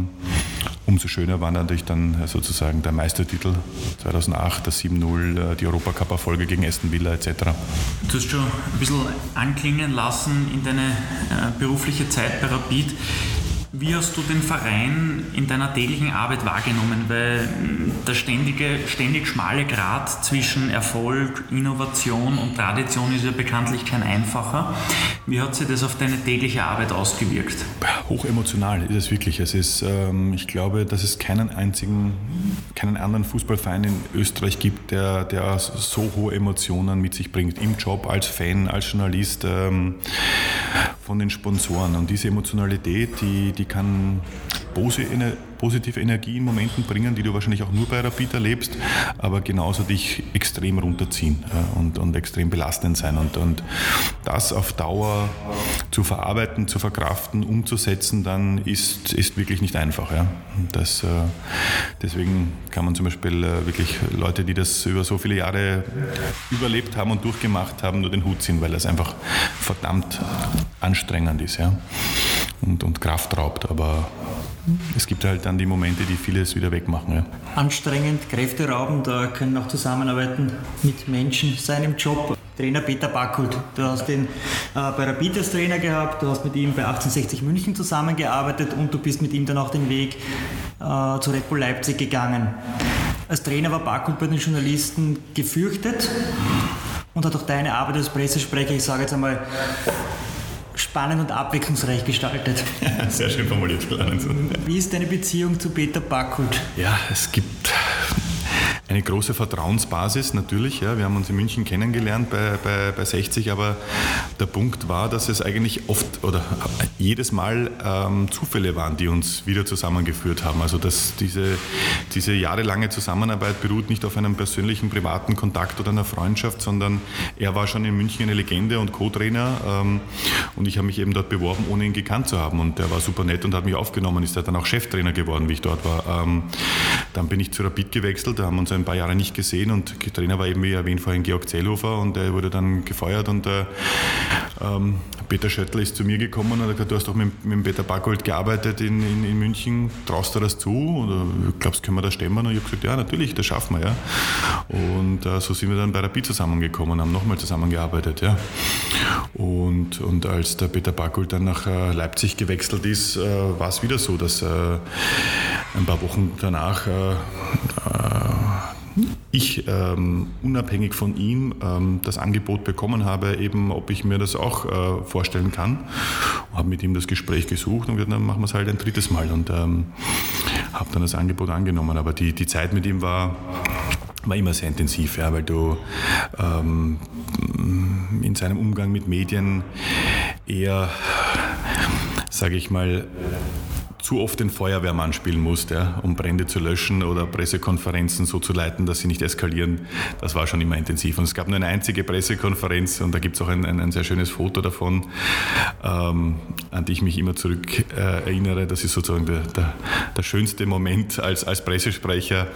umso schöner war natürlich dann sozusagen der Meistertitel 2008, das 7-0, äh, die Europacup-Erfolge gegen Aston Villa etc. Du hast schon ein bisschen anklingen lassen in deine äh, berufliche Zeit bei Rapid. Wie hast du den Verein in deiner täglichen Arbeit wahrgenommen? Weil hm, der ständige, ständig schmale Grat zwischen Erfolg, Innovation und Tradition ist ja bekanntlich kein einfacher. Wie hat sich das auf deine tägliche Arbeit ausgewirkt? Hochemotional ist es wirklich. Es ist, ähm, ich glaube, dass es keinen einzigen, keinen anderen Fußballverein in Österreich gibt, der, der so hohe Emotionen mit sich bringt. Im Job, als Fan, als Journalist, ähm, von den Sponsoren. Und diese Emotionalität, die, die kann positive Energie in Momenten bringen, die du wahrscheinlich auch nur bei Rapid erlebst, aber genauso dich extrem runterziehen und, und extrem belastend sein. Und, und das auf Dauer zu verarbeiten, zu verkraften, umzusetzen, dann ist, ist wirklich nicht einfach. Ja. Das, äh, deswegen kann man zum Beispiel äh, wirklich Leute, die das über so viele Jahre überlebt haben und durchgemacht haben, nur den Hut ziehen, weil das einfach verdammt anstrengend ist ja. und, und Kraft raubt. Aber es gibt halt dann die Momente, die vieles wieder wegmachen. Ja. Anstrengend, kräfteraubend, da können auch Zusammenarbeiten mit Menschen sein im Job. Trainer Peter Backhult, du hast ihn äh, bei Rapid als Trainer gehabt, du hast mit ihm bei 1860 München zusammengearbeitet und du bist mit ihm dann auch den Weg äh, zu Red Bull Leipzig gegangen. Als Trainer war Backhult bei den Journalisten gefürchtet und hat auch deine Arbeit als Pressesprecher, ich sage jetzt einmal, spannend und abwechslungsreich gestaltet. [laughs] Sehr schön formuliert. Wie ist deine Beziehung zu Peter Backhult? Ja, es gibt eine große Vertrauensbasis natürlich. Ja. Wir haben uns in München kennengelernt bei, bei, bei 60, aber der Punkt war, dass es eigentlich oft oder jedes Mal ähm, Zufälle waren, die uns wieder zusammengeführt haben. Also dass diese, diese jahrelange Zusammenarbeit beruht nicht auf einem persönlichen, privaten Kontakt oder einer Freundschaft, sondern er war schon in München eine Legende und Co-Trainer ähm, und ich habe mich eben dort beworben, ohne ihn gekannt zu haben. Und er war super nett und hat mich aufgenommen, ist dann auch Cheftrainer geworden, wie ich dort war. Ähm, dann bin ich zu Rapid gewechselt, da haben wir uns ein paar Jahre nicht gesehen und Trainer war eben, wie erwähnt vorhin, Georg Zellhofer und er wurde dann gefeuert und äh, ähm, Peter Schöttl ist zu mir gekommen und hat gesagt, du hast doch mit, mit Peter Bargold gearbeitet in, in, in, München, traust du das zu oder glaubst, können wir das stemmen? Und ich habe gesagt, ja, natürlich, das schaffen wir, ja. Und äh, so sind wir dann bei Rapid zusammengekommen, haben nochmal zusammengearbeitet, ja. Und, und als der Peter Bargold dann nach äh, Leipzig gewechselt ist, äh, war es wieder so, dass äh, ein paar Wochen danach äh, ich ähm, unabhängig von ihm ähm, das Angebot bekommen habe, eben ob ich mir das auch äh, vorstellen kann. Habe mit ihm das Gespräch gesucht und gesagt, dann machen wir es halt ein drittes Mal und ähm, habe dann das Angebot angenommen. Aber die, die Zeit mit ihm war war immer sehr intensiv, ja, weil du ähm, in seinem Umgang mit Medien eher, sage ich mal, zu oft den Feuerwehrmann spielen musst, ja, um Brände zu löschen oder Pressekonferenzen so zu leiten, dass sie nicht eskalieren, das war schon immer intensiv. Und es gab nur eine einzige Pressekonferenz und da gibt es auch ein, ein, ein, sehr schönes Foto davon, ähm, an die ich mich immer zurück äh, erinnere. Das ist sozusagen der, der, der, schönste Moment als, als Pressesprecher.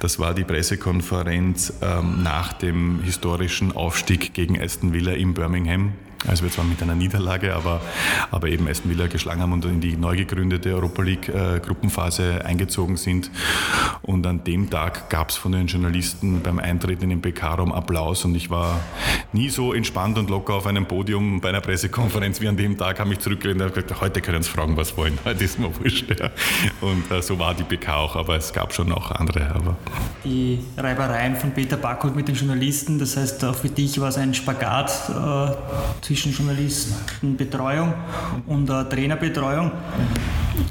Das war die Pressekonferenz ähm, nach dem historischen Aufstieg gegen Aston Villa in Birmingham also wir zwar mit einer Niederlage, aber, aber eben Aston Villa geschlagen haben und in die neu gegründete Europa League äh, Gruppenphase eingezogen sind. Und an dem Tag gab es von den Journalisten beim Eintreten in den PK-Raum Applaus und ich war nie so entspannt und locker auf einem Podium bei einer Pressekonferenz wie an dem Tag, habe mich zurückgelehnt und gesagt, heute können Sie fragen, was wollen, [laughs] heute ist mir wurscht. Ja. Und äh, so war die PK auch, aber es gab schon auch andere. Aber. Die Reibereien von Peter Backholt mit den Journalisten, das heißt auch für dich war es ein Spagat äh, zwischen Journalistenbetreuung und äh, Trainerbetreuung.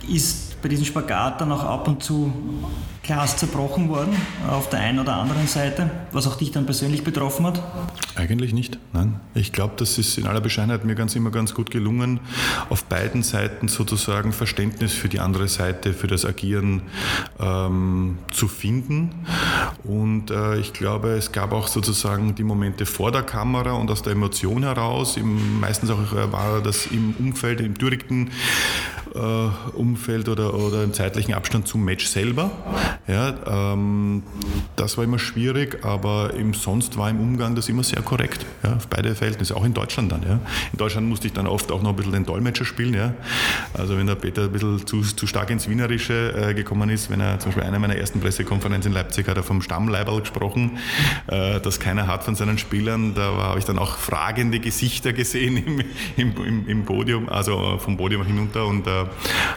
Ist bei diesem Spagat dann auch ab und zu Glas zerbrochen worden auf der einen oder anderen Seite, was auch dich dann persönlich betroffen hat? Eigentlich nicht, nein. Ich glaube, das ist in aller Bescheidenheit mir ganz immer ganz gut gelungen, auf beiden Seiten sozusagen Verständnis für die andere Seite, für das Agieren ähm, zu finden. Und äh, ich glaube, es gab auch sozusagen die Momente vor der Kamera und aus der Emotion heraus, im, meistens auch äh, war das im Umfeld, im direkten äh, Umfeld oder, oder im zeitlichen Abstand zum Match selber. Ja, ähm, das war immer schwierig, aber im sonst war im Umgang das immer sehr korrekt. Ja, auf beide Verhältnisse, auch in Deutschland dann. Ja. In Deutschland musste ich dann oft auch noch ein bisschen den Dolmetscher spielen. Ja. Also wenn der Peter ein bisschen zu, zu stark ins Wienerische äh, gekommen ist, wenn er zum Beispiel einer meiner ersten Pressekonferenzen in Leipzig hat er vom Stammleiberl gesprochen, äh, das keiner hat von seinen Spielern. Da habe ich dann auch fragende Gesichter gesehen im, im, im, im Podium, also vom Podium hinunter und äh,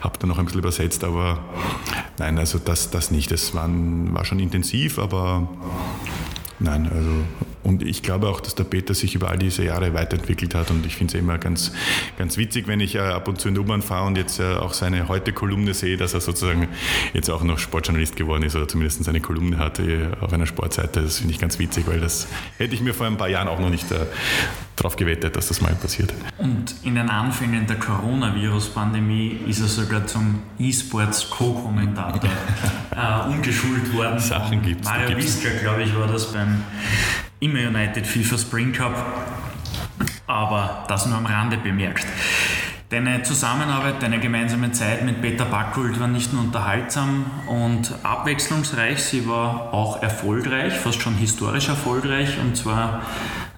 habe dann noch ein bisschen übersetzt, aber nein, also das, das nicht. Das war, war schon intensiv, aber nein, also und ich glaube auch, dass der Peter sich über all diese Jahre weiterentwickelt hat und ich finde es immer ganz, ganz witzig, wenn ich äh, ab und zu in der U-Bahn fahre und jetzt äh, auch seine Heute-Kolumne sehe, dass er sozusagen jetzt auch noch Sportjournalist geworden ist oder zumindest seine Kolumne hatte auf einer Sportseite. Das finde ich ganz witzig, weil das hätte ich mir vor ein paar Jahren auch noch nicht äh, darauf gewettet, dass das mal passiert. Und in den Anfängen der Coronavirus-Pandemie ist er sogar zum E-Sports Co-Kommentator [laughs] äh, umgeschult worden. Sachen gibt es. Mario Wiska, glaube ich, war das beim immer United FIFA Spring Cup. Aber das nur am Rande bemerkt. Deine Zusammenarbeit, deine gemeinsame Zeit mit Peter Backult war nicht nur unterhaltsam und abwechslungsreich, sie war auch erfolgreich, fast schon historisch erfolgreich. Und zwar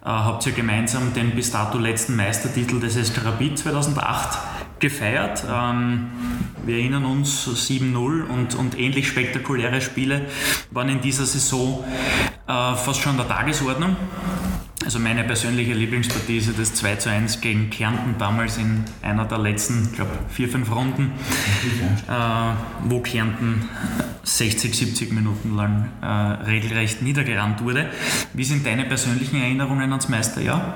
äh, habt ihr gemeinsam den bis dato letzten Meistertitel des SK Rapid 2008 gefeiert. Ähm, wir erinnern uns, 7-0 und, und ähnlich spektakuläre Spiele waren in dieser Saison äh, fast schon der Tagesordnung. Also meine persönliche Lieblingspartie ist das 2 zu 1 gegen Kärnten damals in einer der letzten, ich glaube, vier, fünf Runden, äh, wo Kärnten 60, 70 Minuten lang äh, regelrecht niedergerannt wurde. Wie sind deine persönlichen Erinnerungen ans Meisterjahr?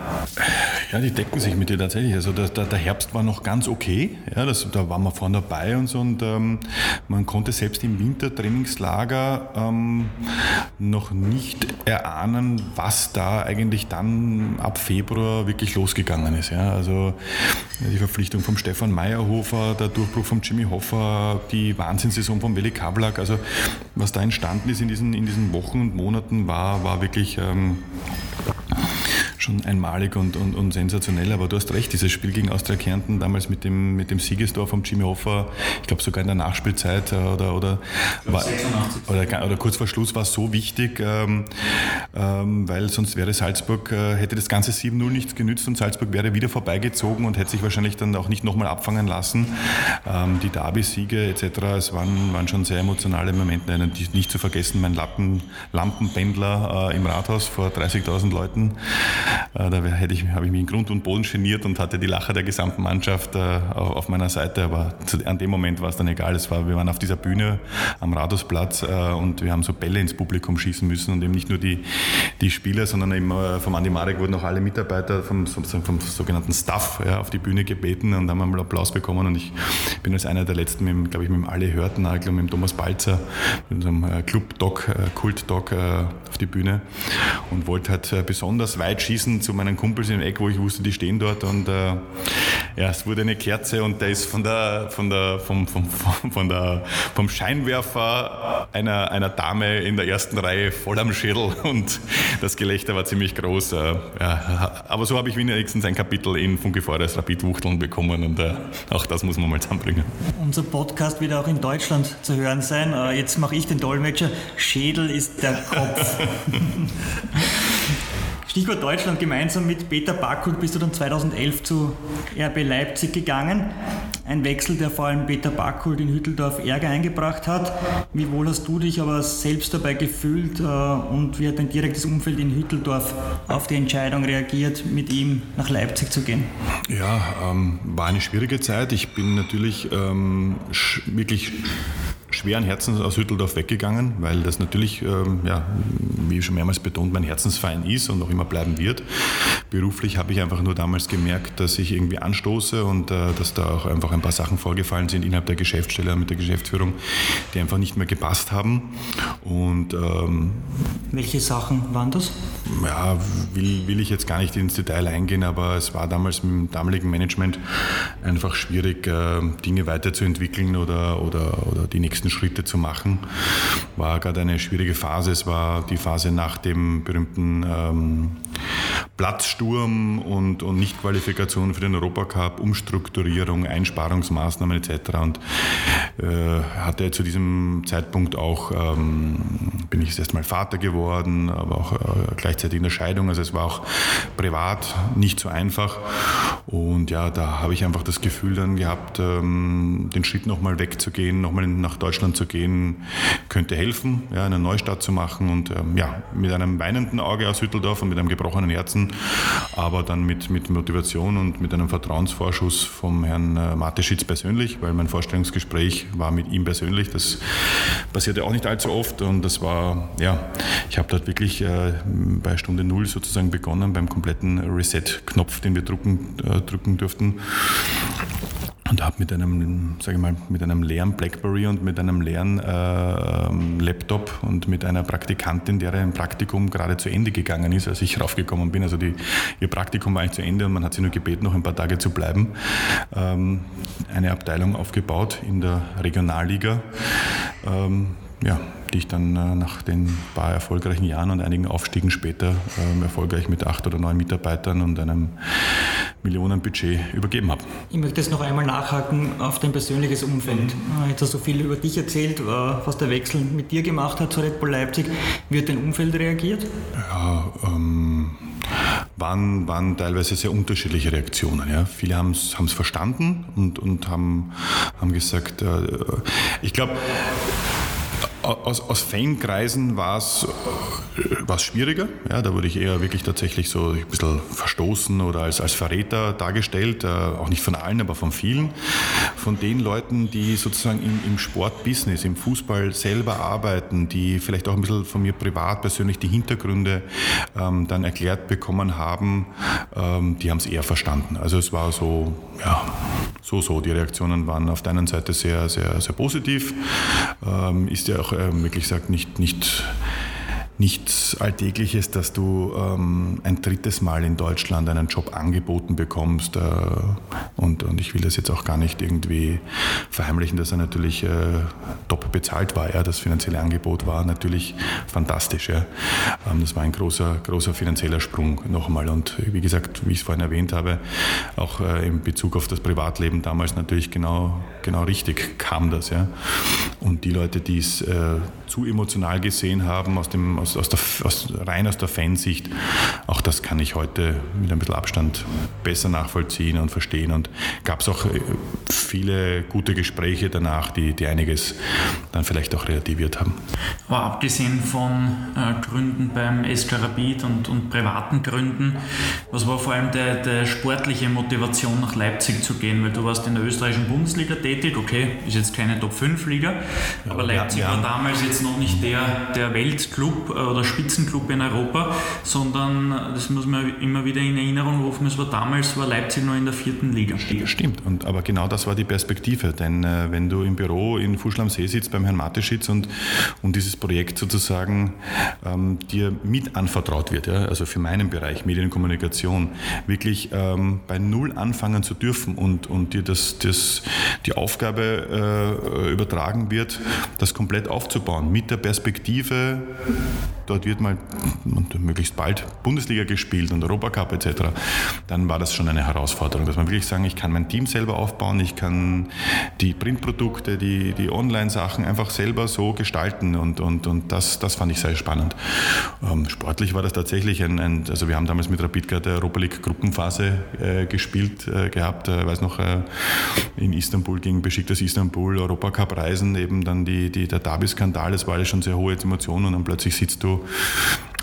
Ja, die decken sich mit dir tatsächlich. Also der, der Herbst war noch ganz okay. Ja, das, da waren wir vorne dabei und so. Und ähm, man konnte selbst im Wintertrainingslager ähm, noch nicht erahnen, was da eigentlich dann ab Februar wirklich losgegangen ist. Ja, also die Verpflichtung vom Stefan Meyerhofer, der Durchbruch von Jimmy Hoffer, die Wahnsinnssaison von Weli Kablak. Also was da entstanden ist in diesen, in diesen Wochen und Monaten, war, war wirklich ähm, schon einmalig und, und, und, sensationell. Aber du hast recht, dieses Spiel gegen Austria Kärnten damals mit dem, mit dem Siegestor vom Jimmy Hoffer, ich glaube sogar in der Nachspielzeit äh, oder, oder, war, oder, oder, kurz vor Schluss war es so wichtig, ähm, ähm, weil sonst wäre Salzburg, äh, hätte das ganze 7-0 nichts genützt und Salzburg wäre wieder vorbeigezogen und hätte sich wahrscheinlich dann auch nicht nochmal abfangen lassen. Ähm, die Derby-Siege etc., es waren, waren schon sehr emotionale Momente. Nicht zu vergessen, mein Lappen, Lampenpendler äh, im Rathaus vor 30.000 Leuten. Äh, da hätte ich, habe ich mich in Grund und Boden geniert und hatte die Lacher der gesamten Mannschaft äh, auf meiner Seite. Aber an dem Moment war es dann egal. Es war, wir waren auf dieser Bühne am Rathausplatz äh, und wir haben so Bälle ins Publikum schießen müssen und eben nicht nur die, die Spieler, sondern eben vom Andi Marek wurden auch alle Mitarbeiter vom, vom sogenannten Staff ja, auf die Bühne gebeten und haben einmal Applaus bekommen. Und ich bin als einer der letzten, glaube ich, mit dem Alle Hörtnagel und mit dem Thomas Balzer, mit unserem Club-Doc, Kult-Doc auf die Bühne und wollte halt besonders weit schießen Wiesen zu meinen Kumpels im Eck, wo ich wusste, die stehen dort und äh, ja, es wurde eine Kerze und der ist von der, von der, vom, vom, [laughs] von der, vom Scheinwerfer einer, einer Dame in der ersten Reihe voll am Schädel [laughs] und das Gelächter war ziemlich groß. Äh, ja, aber so habe ich wenigstens ein Kapitel in Funke Forest Rapid Wuchteln bekommen und äh, auch das muss man mal zusammenbringen. Unser Podcast wird auch in Deutschland zu hören sein. Äh, jetzt mache ich den Dolmetscher. Schädel ist der Kopf. [laughs] Stichwort Deutschland, gemeinsam mit Peter Backhut bist du dann 2011 zu RB Leipzig gegangen. Ein Wechsel, der vor allem Peter Backhut in Hütteldorf Ärger eingebracht hat. Wie wohl hast du dich aber selbst dabei gefühlt äh, und wie hat dein direktes Umfeld in Hütteldorf auf die Entscheidung reagiert, mit ihm nach Leipzig zu gehen? Ja, ähm, war eine schwierige Zeit. Ich bin natürlich ähm, wirklich schweren Herzens aus Hütteldorf weggegangen, weil das natürlich, ähm, ja, wie schon mehrmals betont, mein Herzensverein ist und auch immer bleiben wird. Beruflich habe ich einfach nur damals gemerkt, dass ich irgendwie anstoße und äh, dass da auch einfach ein paar Sachen vorgefallen sind innerhalb der Geschäftsstelle mit der Geschäftsführung, die einfach nicht mehr gepasst haben. Und, ähm, Welche Sachen waren das? Ja, will, will ich jetzt gar nicht ins Detail eingehen, aber es war damals mit dem damaligen Management einfach schwierig, äh, Dinge weiterzuentwickeln oder, oder, oder die nächsten nächsten Schritte zu machen. War gerade eine schwierige Phase. Es war die Phase nach dem berühmten ähm, Platzsturm und, und Nichtqualifikation für den Europacup, Umstrukturierung, Einsparungsmaßnahmen etc. Und äh, hatte zu diesem Zeitpunkt auch, ähm, bin ich erst mal Vater geworden, aber auch äh, gleichzeitig in der Scheidung. Also es war auch privat nicht so einfach. Und ja, da habe ich einfach das Gefühl dann gehabt, ähm, den Schritt nochmal wegzugehen, nochmal nach Deutschland zu gehen, könnte helfen, ja, einen Neustart zu machen. Und ähm, ja, mit einem weinenden Auge aus Hütteldorf und mit einem gebrochenen gebrochenen Herzen, aber dann mit, mit Motivation und mit einem Vertrauensvorschuss vom Herrn äh, Mateschitz persönlich, weil mein Vorstellungsgespräch war mit ihm persönlich. Das passierte auch nicht allzu oft und das war, ja, ich habe dort wirklich äh, bei Stunde Null sozusagen begonnen, beim kompletten Reset-Knopf, den wir drucken, äh, drücken durften und habe mit einem, sage ich mal, mit einem leeren BlackBerry und mit einem leeren äh, Laptop und mit einer Praktikantin, deren Praktikum gerade zu Ende gegangen ist, als ich raufgekommen bin. Also die, ihr Praktikum war eigentlich zu Ende und man hat sie nur gebeten, noch ein paar Tage zu bleiben. Ähm, eine Abteilung aufgebaut in der Regionalliga. Ähm, ja, die ich dann äh, nach den paar erfolgreichen Jahren und einigen Aufstiegen später äh, erfolgreich mit acht oder neun Mitarbeitern und einem Millionenbudget übergeben habe. Ich möchte jetzt noch einmal nachhaken auf dein persönliches Umfeld. Mhm. Jetzt hast du viel über dich erzählt, äh, was der Wechsel mit dir gemacht hat zu Red Bull Leipzig. Wie hat dein Umfeld reagiert? Ja, ähm, waren, waren teilweise sehr unterschiedliche Reaktionen. Ja. Viele haben es verstanden und, und haben, haben gesagt, äh, ich glaube, aus, aus Fankreisen war es äh, schwieriger. Ja, da wurde ich eher wirklich tatsächlich so ein bisschen verstoßen oder als, als Verräter dargestellt. Äh, auch nicht von allen, aber von vielen. Von den Leuten, die sozusagen im, im Sportbusiness, im Fußball selber arbeiten, die vielleicht auch ein bisschen von mir privat persönlich die Hintergründe ähm, dann erklärt bekommen haben, ähm, die haben es eher verstanden. Also es war so, ja, so, so. Die Reaktionen waren auf der einen Seite sehr, sehr, sehr positiv. Ähm, ist ja auch wirklich gesagt nicht, nicht nichts Alltägliches, dass du ähm, ein drittes Mal in Deutschland einen Job angeboten bekommst. Äh, und, und ich will das jetzt auch gar nicht irgendwie verheimlichen, dass er natürlich äh, top bezahlt war. Ja. Das finanzielle Angebot war natürlich fantastisch. Ja. Ähm, das war ein großer, großer finanzieller Sprung nochmal. Und wie gesagt, wie ich es vorhin erwähnt habe, auch äh, in Bezug auf das Privatleben damals natürlich genau, genau richtig kam das. Ja. Und die Leute, die es äh, zu emotional gesehen haben aus dem aus, aus der, aus, rein aus der Fansicht, auch das kann ich heute mit ein bisschen Abstand besser nachvollziehen und verstehen. Und gab es auch äh, viele gute Gespräche danach, die, die einiges dann vielleicht auch relativiert haben. Aber abgesehen von äh, Gründen beim SK Rapid und, und privaten Gründen, was war vor allem der, der sportliche Motivation nach Leipzig zu gehen? Weil du warst in der österreichischen Bundesliga tätig, okay, ist jetzt keine Top-5-Liga, aber Leipzig ja, ja. war damals jetzt noch nicht der, der Weltclub oder Spitzenclub in Europa, sondern das muss man immer wieder in Erinnerung rufen, es war damals, war Leipzig noch in der vierten Liga. Stimmt, und, aber genau das war die Perspektive, denn äh, wenn du im Büro in Fuschl am See sitzt beim Herrn Mateschitz und, und dieses Projekt sozusagen ähm, dir mit anvertraut wird, ja, also für meinen Bereich Medienkommunikation, wirklich ähm, bei Null anfangen zu dürfen und, und dir das, das, die Aufgabe äh, übertragen wird, das komplett aufzubauen mit der Perspektive, dort wird mal möglichst bald Bundesliga gespielt und Europacup etc., dann war das schon eine Herausforderung, dass man wirklich sagen, ich kann mein Team selber aufbauen, ich kann die Printprodukte, die, die Online-Sachen einfach selber so gestalten und, und, und das, das fand ich sehr spannend. Ähm, sportlich war das tatsächlich ein, ein, also wir haben damals mit Rapid gerade Europa League Gruppenphase äh, gespielt äh, gehabt, äh, weiß noch, äh, in Istanbul gegen Besiktas Istanbul, Europacup Reisen, eben dann die, die, der Derby-Skandal, das war alles schon sehr hohe Emotionen und dann plötzlich sitzt du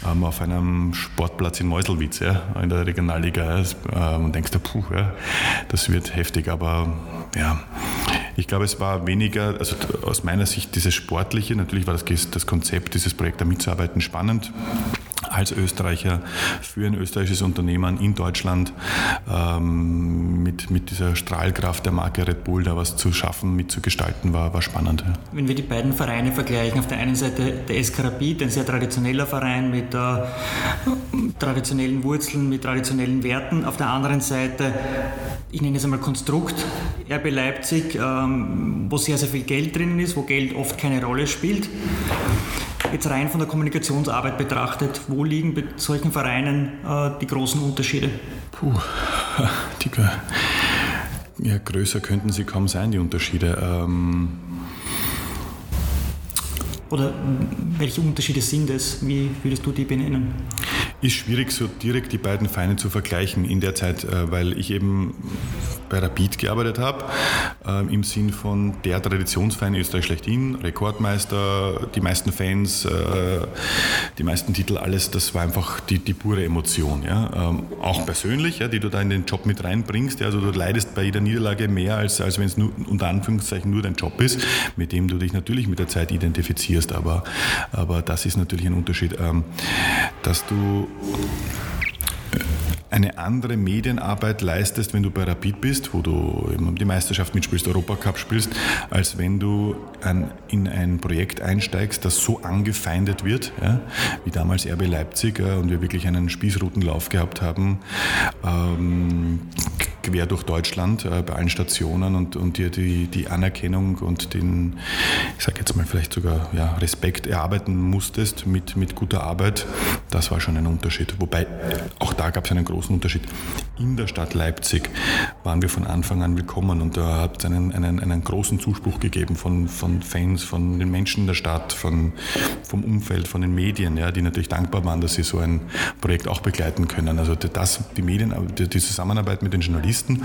ähm, auf einem Sportplatz in Meuselwitz, ja, in der Regionalliga äh, und denkst, puh, ja, das wird heftig, aber ja, ich glaube, es war weniger, also aus meiner Sicht dieses Sportliche, natürlich war das, das Konzept, dieses Projekt da mitzuarbeiten spannend als Österreicher für ein österreichisches Unternehmen in Deutschland ähm, mit, mit dieser Strahlkraft der Marke Red Bull da was zu schaffen, mitzugestalten, war, war spannend. Ja. Wenn wir die beiden Vereine vergleichen, auf der einen Seite der SK Rapid, ein sehr traditioneller Verein mit äh, traditionellen Wurzeln, mit traditionellen Werten, auf der anderen Seite, ich nenne es einmal Konstrukt, RB Leipzig, ähm, wo sehr, sehr viel Geld drinnen ist, wo Geld oft keine Rolle spielt. Jetzt rein von der Kommunikationsarbeit betrachtet, wo liegen bei solchen Vereinen äh, die großen Unterschiede? Puh, [laughs] die, ja, größer könnten sie kaum sein, die Unterschiede. Ähm Oder welche Unterschiede sind es? Wie würdest du die benennen? Ist schwierig, so direkt die beiden Vereine zu vergleichen in der Zeit, äh, weil ich eben bei Rapid gearbeitet habe, äh, im Sinn von der Traditionsverein Österreich schlechthin, Rekordmeister, die meisten Fans, äh, die meisten Titel, alles, das war einfach die, die pure Emotion. Ja? Ähm, auch persönlich, ja, die du da in den Job mit reinbringst. Ja? Also du leidest bei jeder Niederlage mehr, als, als wenn es nur, unter Anführungszeichen nur dein Job ist, mit dem du dich natürlich mit der Zeit identifizierst. Aber, aber das ist natürlich ein Unterschied, ähm, dass du eine andere Medienarbeit leistest, wenn du bei Rapid bist, wo du eben die Meisterschaft mitspielst, Europacup spielst, als wenn du ein, in ein Projekt einsteigst, das so angefeindet wird, ja, wie damals RB Leipzig äh, und wir wirklich einen Spießrutenlauf gehabt haben. Ähm, quer durch Deutschland äh, bei allen Stationen und, und dir die, die Anerkennung und den, ich sage jetzt mal vielleicht sogar ja, Respekt erarbeiten musstest mit, mit guter Arbeit, das war schon ein Unterschied. Wobei auch da gab es einen großen Unterschied. In der Stadt Leipzig waren wir von Anfang an willkommen und da hat es einen, einen, einen großen Zuspruch gegeben von, von Fans, von den Menschen in der Stadt, von, vom Umfeld, von den Medien, ja, die natürlich dankbar waren, dass sie so ein Projekt auch begleiten können. Also das, die Medien, die Zusammenarbeit mit den Journalisten,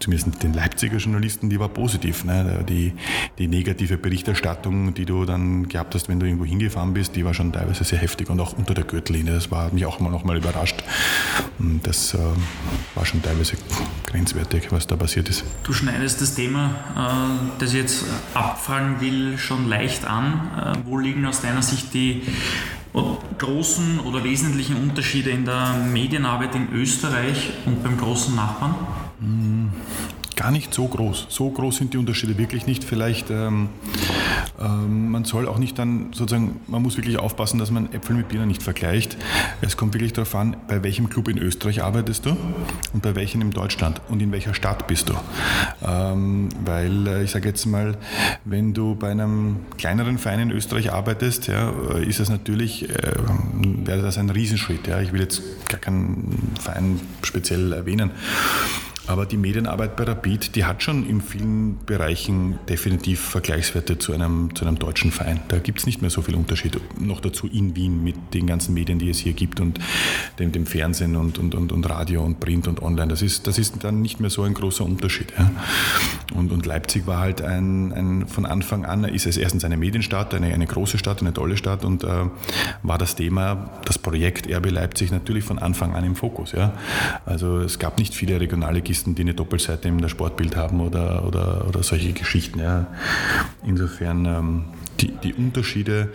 zumindest den Leipziger Journalisten, die war positiv. Ne? Die, die negative Berichterstattung, die du dann gehabt hast, wenn du irgendwo hingefahren bist, die war schon teilweise sehr heftig und auch unter der Gürtellinie. Das war, mich auch mal noch mal überrascht. Und das äh, war schon teilweise grenzwertig, was da passiert ist. Du schneidest das Thema, äh, das ich jetzt abfragen will, schon leicht an. Äh, wo liegen aus deiner Sicht die großen oder wesentlichen Unterschiede in der Medienarbeit in Österreich und beim großen Nachbarn? Gar nicht so groß. So groß sind die Unterschiede wirklich nicht. Vielleicht, ähm, ähm, man soll auch nicht dann sozusagen, man muss wirklich aufpassen, dass man Äpfel mit Birnen nicht vergleicht. Es kommt wirklich darauf an, bei welchem Club in Österreich arbeitest du und bei welchem in Deutschland und in welcher Stadt bist du. Ähm, weil äh, ich sage jetzt mal, wenn du bei einem kleineren Verein in Österreich arbeitest, ja, äh, ist es natürlich, äh, wäre das ein Riesenschritt. Ja. Ich will jetzt gar keinen Verein speziell erwähnen. Aber die Medienarbeit bei Rapid, die hat schon in vielen Bereichen definitiv Vergleichswerte zu einem, zu einem deutschen Verein. Da gibt es nicht mehr so viel Unterschied. Noch dazu in Wien mit den ganzen Medien, die es hier gibt und dem, dem Fernsehen und, und, und, und Radio und Print und Online. Das ist, das ist dann nicht mehr so ein großer Unterschied. Ja. Und, und Leipzig war halt ein, ein, von Anfang an, ist es erstens eine Medienstadt, eine, eine große Stadt, eine tolle Stadt und äh, war das Thema, das Projekt RB Leipzig natürlich von Anfang an im Fokus. Ja. Also es gab nicht viele regionale Anarchisten, die eine Doppelseite in der Sportbild haben oder, oder, oder solche Geschichten. Ja. Insofern ähm, die, die Unterschiede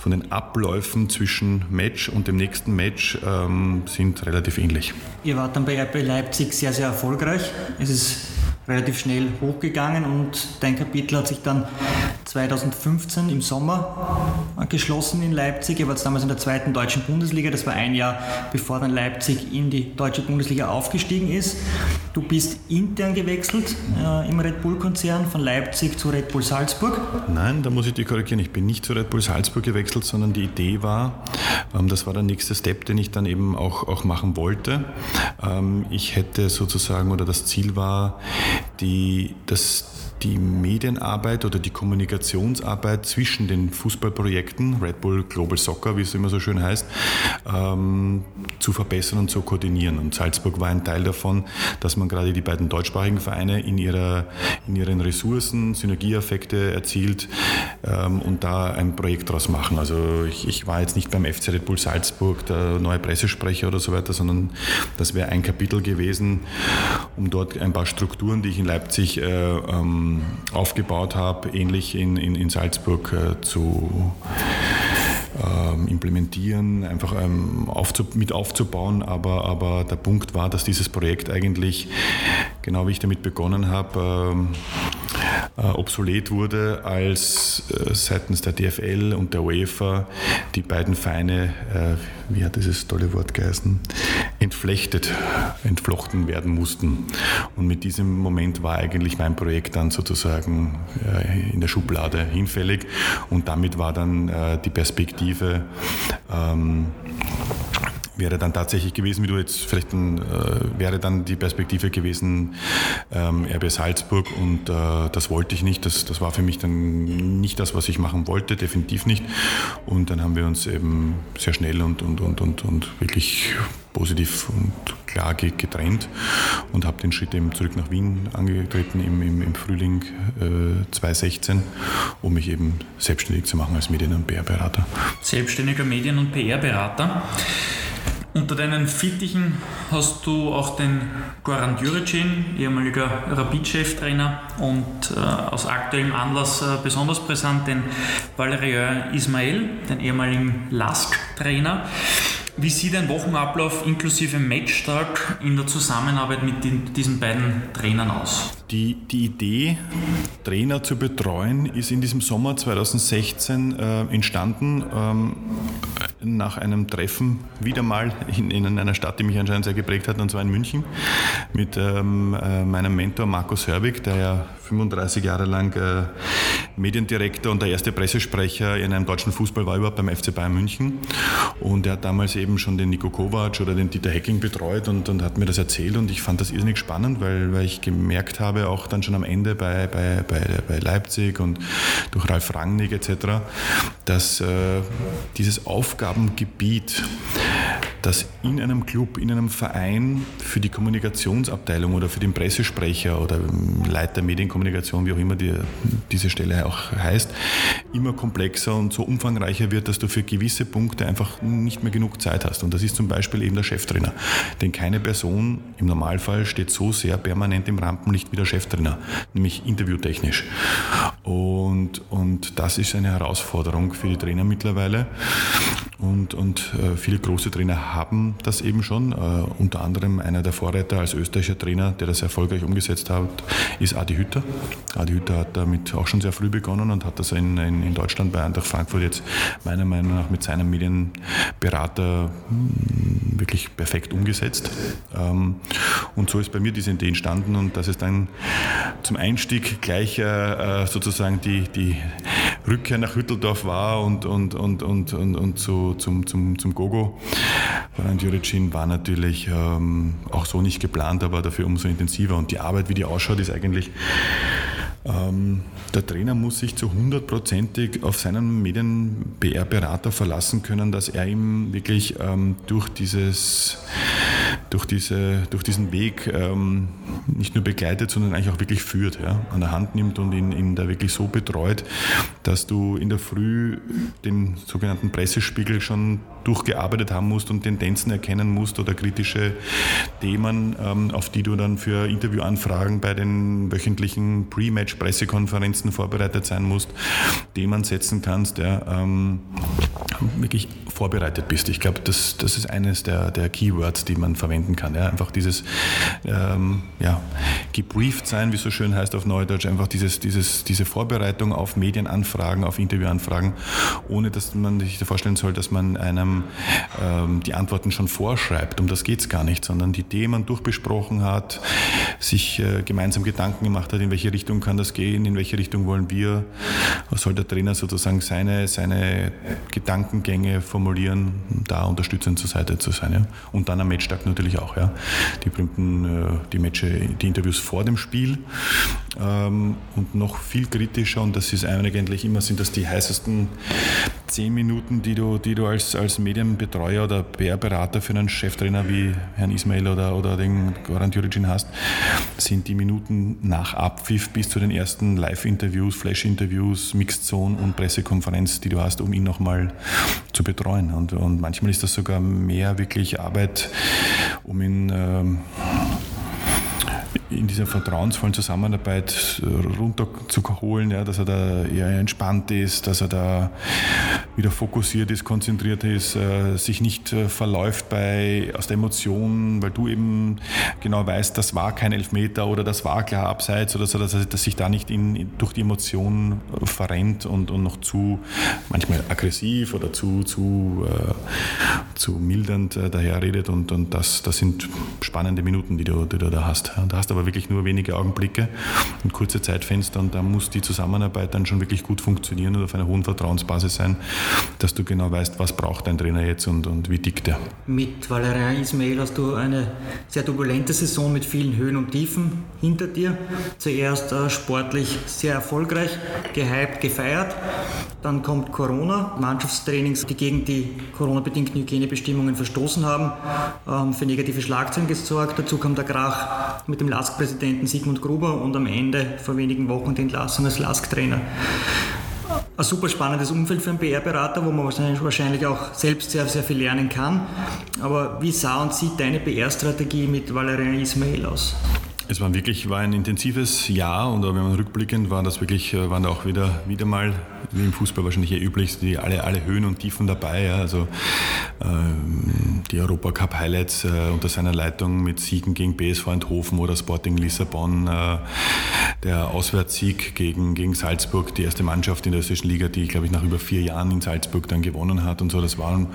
von den Abläufen zwischen Match und dem nächsten Match ähm, sind relativ ähnlich. Ihr wart dann bei RB Leipzig sehr, sehr erfolgreich. Es ist relativ schnell hochgegangen und dein Kapitel hat sich dann 2015 im Sommer geschlossen in Leipzig. Ihr wart damals in der zweiten deutschen Bundesliga. Das war ein Jahr, bevor dann Leipzig in die deutsche Bundesliga aufgestiegen ist. Du bist intern gewechselt äh, im Red Bull-Konzern von Leipzig zu Red Bull Salzburg. Nein, da muss ich dich korrigieren. Ich bin nicht zu Red Bull Salzburg gewechselt, sondern die Idee war, ähm, das war der nächste Step, den ich dann eben auch, auch machen wollte. Ähm, ich hätte sozusagen, oder das Ziel war, die, das, die Medienarbeit oder die Kommunikationsarbeit zwischen den Fußballprojekten, Red Bull Global Soccer, wie es immer so schön heißt, ähm, zu verbessern und zu koordinieren. Und Salzburg war ein Teil davon, dass man gerade die beiden deutschsprachigen Vereine in, ihrer, in ihren Ressourcen Synergieeffekte erzielt ähm, und da ein Projekt daraus machen. Also ich, ich, war jetzt nicht beim FC Red Bull Salzburg der neue Pressesprecher oder so weiter, sondern das wäre ein Kapitel gewesen, um dort ein paar Strukturen, die ich in Leipzig äh, ähm, aufgebaut habe, ähnlich in, in, in Salzburg äh, zu ähm, implementieren, einfach ähm, aufzu, mit aufzubauen. Aber, aber der Punkt war, dass dieses Projekt eigentlich, genau wie ich damit begonnen habe, ähm, äh, obsolet wurde, als äh, seitens der DFL und der UEFA die beiden Feine, äh, wie hat dieses tolle Wort geheißen, entflechtet, entflochten werden mussten. Und mit diesem Moment war eigentlich mein Projekt dann sozusagen äh, in der Schublade hinfällig und damit war dann äh, die Perspektive, ähm, wäre dann tatsächlich gewesen, wie du jetzt vielleicht ein, äh, wäre dann die Perspektive gewesen, ähm, RB Salzburg und äh, das wollte ich nicht. Das, das war für mich dann nicht das, was ich machen wollte, definitiv nicht. Und dann haben wir uns eben sehr schnell und, und, und, und, und wirklich positiv und klar getrennt und habe den Schritt eben zurück nach Wien angetreten im, im, im Frühling äh, 2016, um mich eben selbstständig zu machen als Medien- und PR-Berater. Selbstständiger Medien- und PR-Berater. Unter deinen Fittichen hast du auch den Goran Djuricin, ehemaliger Rapid-Cheftrainer und äh, aus aktuellem Anlass äh, besonders präsent den Valerian Ismail, den ehemaligen Lask-Trainer. Wie sieht ein Wochenablauf inklusive Matchtag in der Zusammenarbeit mit den, diesen beiden Trainern aus? Die, die Idee, Trainer zu betreuen, ist in diesem Sommer 2016 äh, entstanden, ähm, nach einem Treffen wieder mal in, in, einer Stadt, die mich anscheinend sehr geprägt hat, und zwar in München, mit ähm, äh, meinem Mentor Markus Hörwig, der ja 35 Jahre lang äh, Mediendirektor und der erste Pressesprecher in einem deutschen Fußball war überhaupt beim FC Bayern München. Und er hat damals eben schon den Nico Kovac oder den Dieter Hecking betreut und, und hat mir das erzählt und ich fand das irrsinnig spannend, weil, weil ich gemerkt habe, auch dann schon am Ende bei, bei, bei, bei Leipzig und durch Ralf Rangnick etc., dass äh, dieses Aufgabengebiet, das in einem Club, in einem Verein für die Kommunikationsabteilung oder für den Pressesprecher oder Leiter Medienkommunikation, wie auch immer die, diese Stelle auch heißt, immer komplexer und so umfangreicher wird, dass du für gewisse Punkte einfach nicht mehr genug Zeit hast. Und das ist zum Beispiel eben der Cheftrainer. Denn keine Person im Normalfall steht so sehr permanent im Rampenlicht wie der Cheftrainer, nämlich interviewtechnisch. Und, und das ist eine Herausforderung für die Trainer mittlerweile. Und, und äh, viele große Trainer haben das eben schon. Äh, unter anderem einer der Vorreiter als österreichischer Trainer, der das erfolgreich umgesetzt hat, ist Adi Hütter. Adi Hütter hat damit auch schon sehr früh begonnen und hat das in, in, in Deutschland bei Eintracht Frankfurt jetzt meiner Meinung nach mit seinem Medienberater hm, wirklich perfekt umgesetzt. Ähm, und so ist bei mir diese Idee entstanden und dass es dann zum Einstieg gleich äh, sozusagen die, die Rückkehr nach Hütteldorf war und, und, und, und, und, und zu, zum, zum, zum Gogo von Juricin war natürlich ähm, auch so nicht geplant, aber dafür umso intensiver. Und die Arbeit, wie die ausschaut, ist eigentlich ähm, der Trainer muss sich zu hundertprozentig auf seinen Medien-PR-Berater verlassen können, dass er ihm wirklich ähm, durch, dieses, durch, diese, durch diesen Weg ähm, nicht nur begleitet, sondern eigentlich auch wirklich führt, ja, an der Hand nimmt und ihn, ihn da wirklich so betreut, dass du in der Früh den sogenannten Pressespiegel schon durchgearbeitet haben musst und Tendenzen erkennen musst oder kritische Themen, ähm, auf die du dann für Interviewanfragen bei den wöchentlichen Pre-Match-Pressekonferenzen vorbereitet sein musst, Themen setzen kannst, ja, ähm, wirklich vorbereitet bist. Ich glaube, das, das ist eines der, der Keywords, die man verwenden kann. Ja. Einfach dieses ähm, ja, gebrieft sein, wie es so schön heißt auf Neudeutsch, einfach dieses, dieses, diese Vorbereitung auf Medienanfragen, auf Interviewanfragen, ohne dass man sich vorstellen soll, dass man einem ähm, die Antworten schon vorschreibt. Um das geht es gar nicht, sondern die Themen durchbesprochen hat, sich äh, gemeinsam Gedanken gemacht hat, in welche Richtung kann das gehen, in welche Richtung wollen wir, soll der Trainer sozusagen seine, seine Gedankengänge formulieren, da unterstützend zur Seite zu sein. Ja. Und dann am Matchtag natürlich auch. Ja. Die berühmten äh, die, Matche, die Interviews vor dem Spiel ähm, und noch viel kritischer, und das ist eigentlich immer, sind das die heißesten zehn Minuten, die du, die du als, als Medienbetreuer oder PR-Berater für einen Cheftrainer wie Herrn Ismail oder, oder den Goran Djuricin hast, sind die Minuten nach Abpfiff bis zu den ersten Live-Interviews, Flash-Interviews, Mixed Zone und Pressekonferenz, die du hast, um ihn nochmal zu betreuen. Und, und manchmal ist das sogar mehr wirklich Arbeit, um ihn ähm, in dieser vertrauensvollen Zusammenarbeit runterzuholen, ja, dass er da eher entspannt ist, dass er da wieder fokussiert ist, konzentriert ist, äh, sich nicht äh, verläuft bei, aus der Emotion, weil du eben genau weißt, das war kein Elfmeter oder das war klar abseits oder so, dass, er, dass sich da nicht in, durch die Emotion verrennt und, und noch zu manchmal aggressiv oder zu, zu, äh, zu mildernd äh, daherredet und, und das, das sind spannende Minuten, die du, die du da hast. Da hast aber wirklich nur wenige Augenblicke und kurze Zeitfenster und da muss die Zusammenarbeit dann schon wirklich gut funktionieren und auf einer hohen Vertrauensbasis sein, dass du genau weißt, was braucht dein Trainer jetzt und, und wie tickt er. Mit Valerian Ismail hast du eine sehr turbulente Saison mit vielen Höhen und Tiefen hinter dir. Zuerst äh, sportlich sehr erfolgreich, gehypt, gefeiert. Dann kommt Corona, Mannschaftstrainings, die gegen die Corona-bedingten Hygienebestimmungen verstoßen haben, ähm, für negative Schlagzeilen gesorgt. Dazu kam der Krach mit dem LASK-Präsidenten Sigmund Gruber und am Ende vor wenigen Wochen die Entlassung als LASK-Trainer ein super spannendes Umfeld für einen PR-Berater, wo man wahrscheinlich auch selbst sehr, sehr viel lernen kann. Aber wie sah und sieht deine PR-Strategie mit Valerian Ismail aus? Es war wirklich war ein intensives Jahr und wenn man rückblickend war das wirklich äh, waren da auch wieder wieder mal wie im Fußball wahrscheinlich eher üblich die alle alle Höhen und Tiefen dabei ja, also ähm, die Europacup Highlights äh, unter seiner Leitung mit Siegen gegen BSV Eindhoven oder Sporting Lissabon äh, der Auswärtssieg gegen gegen Salzburg die erste Mannschaft in der österreichischen Liga die glaube ich nach über vier Jahren in Salzburg dann gewonnen hat und so. Das war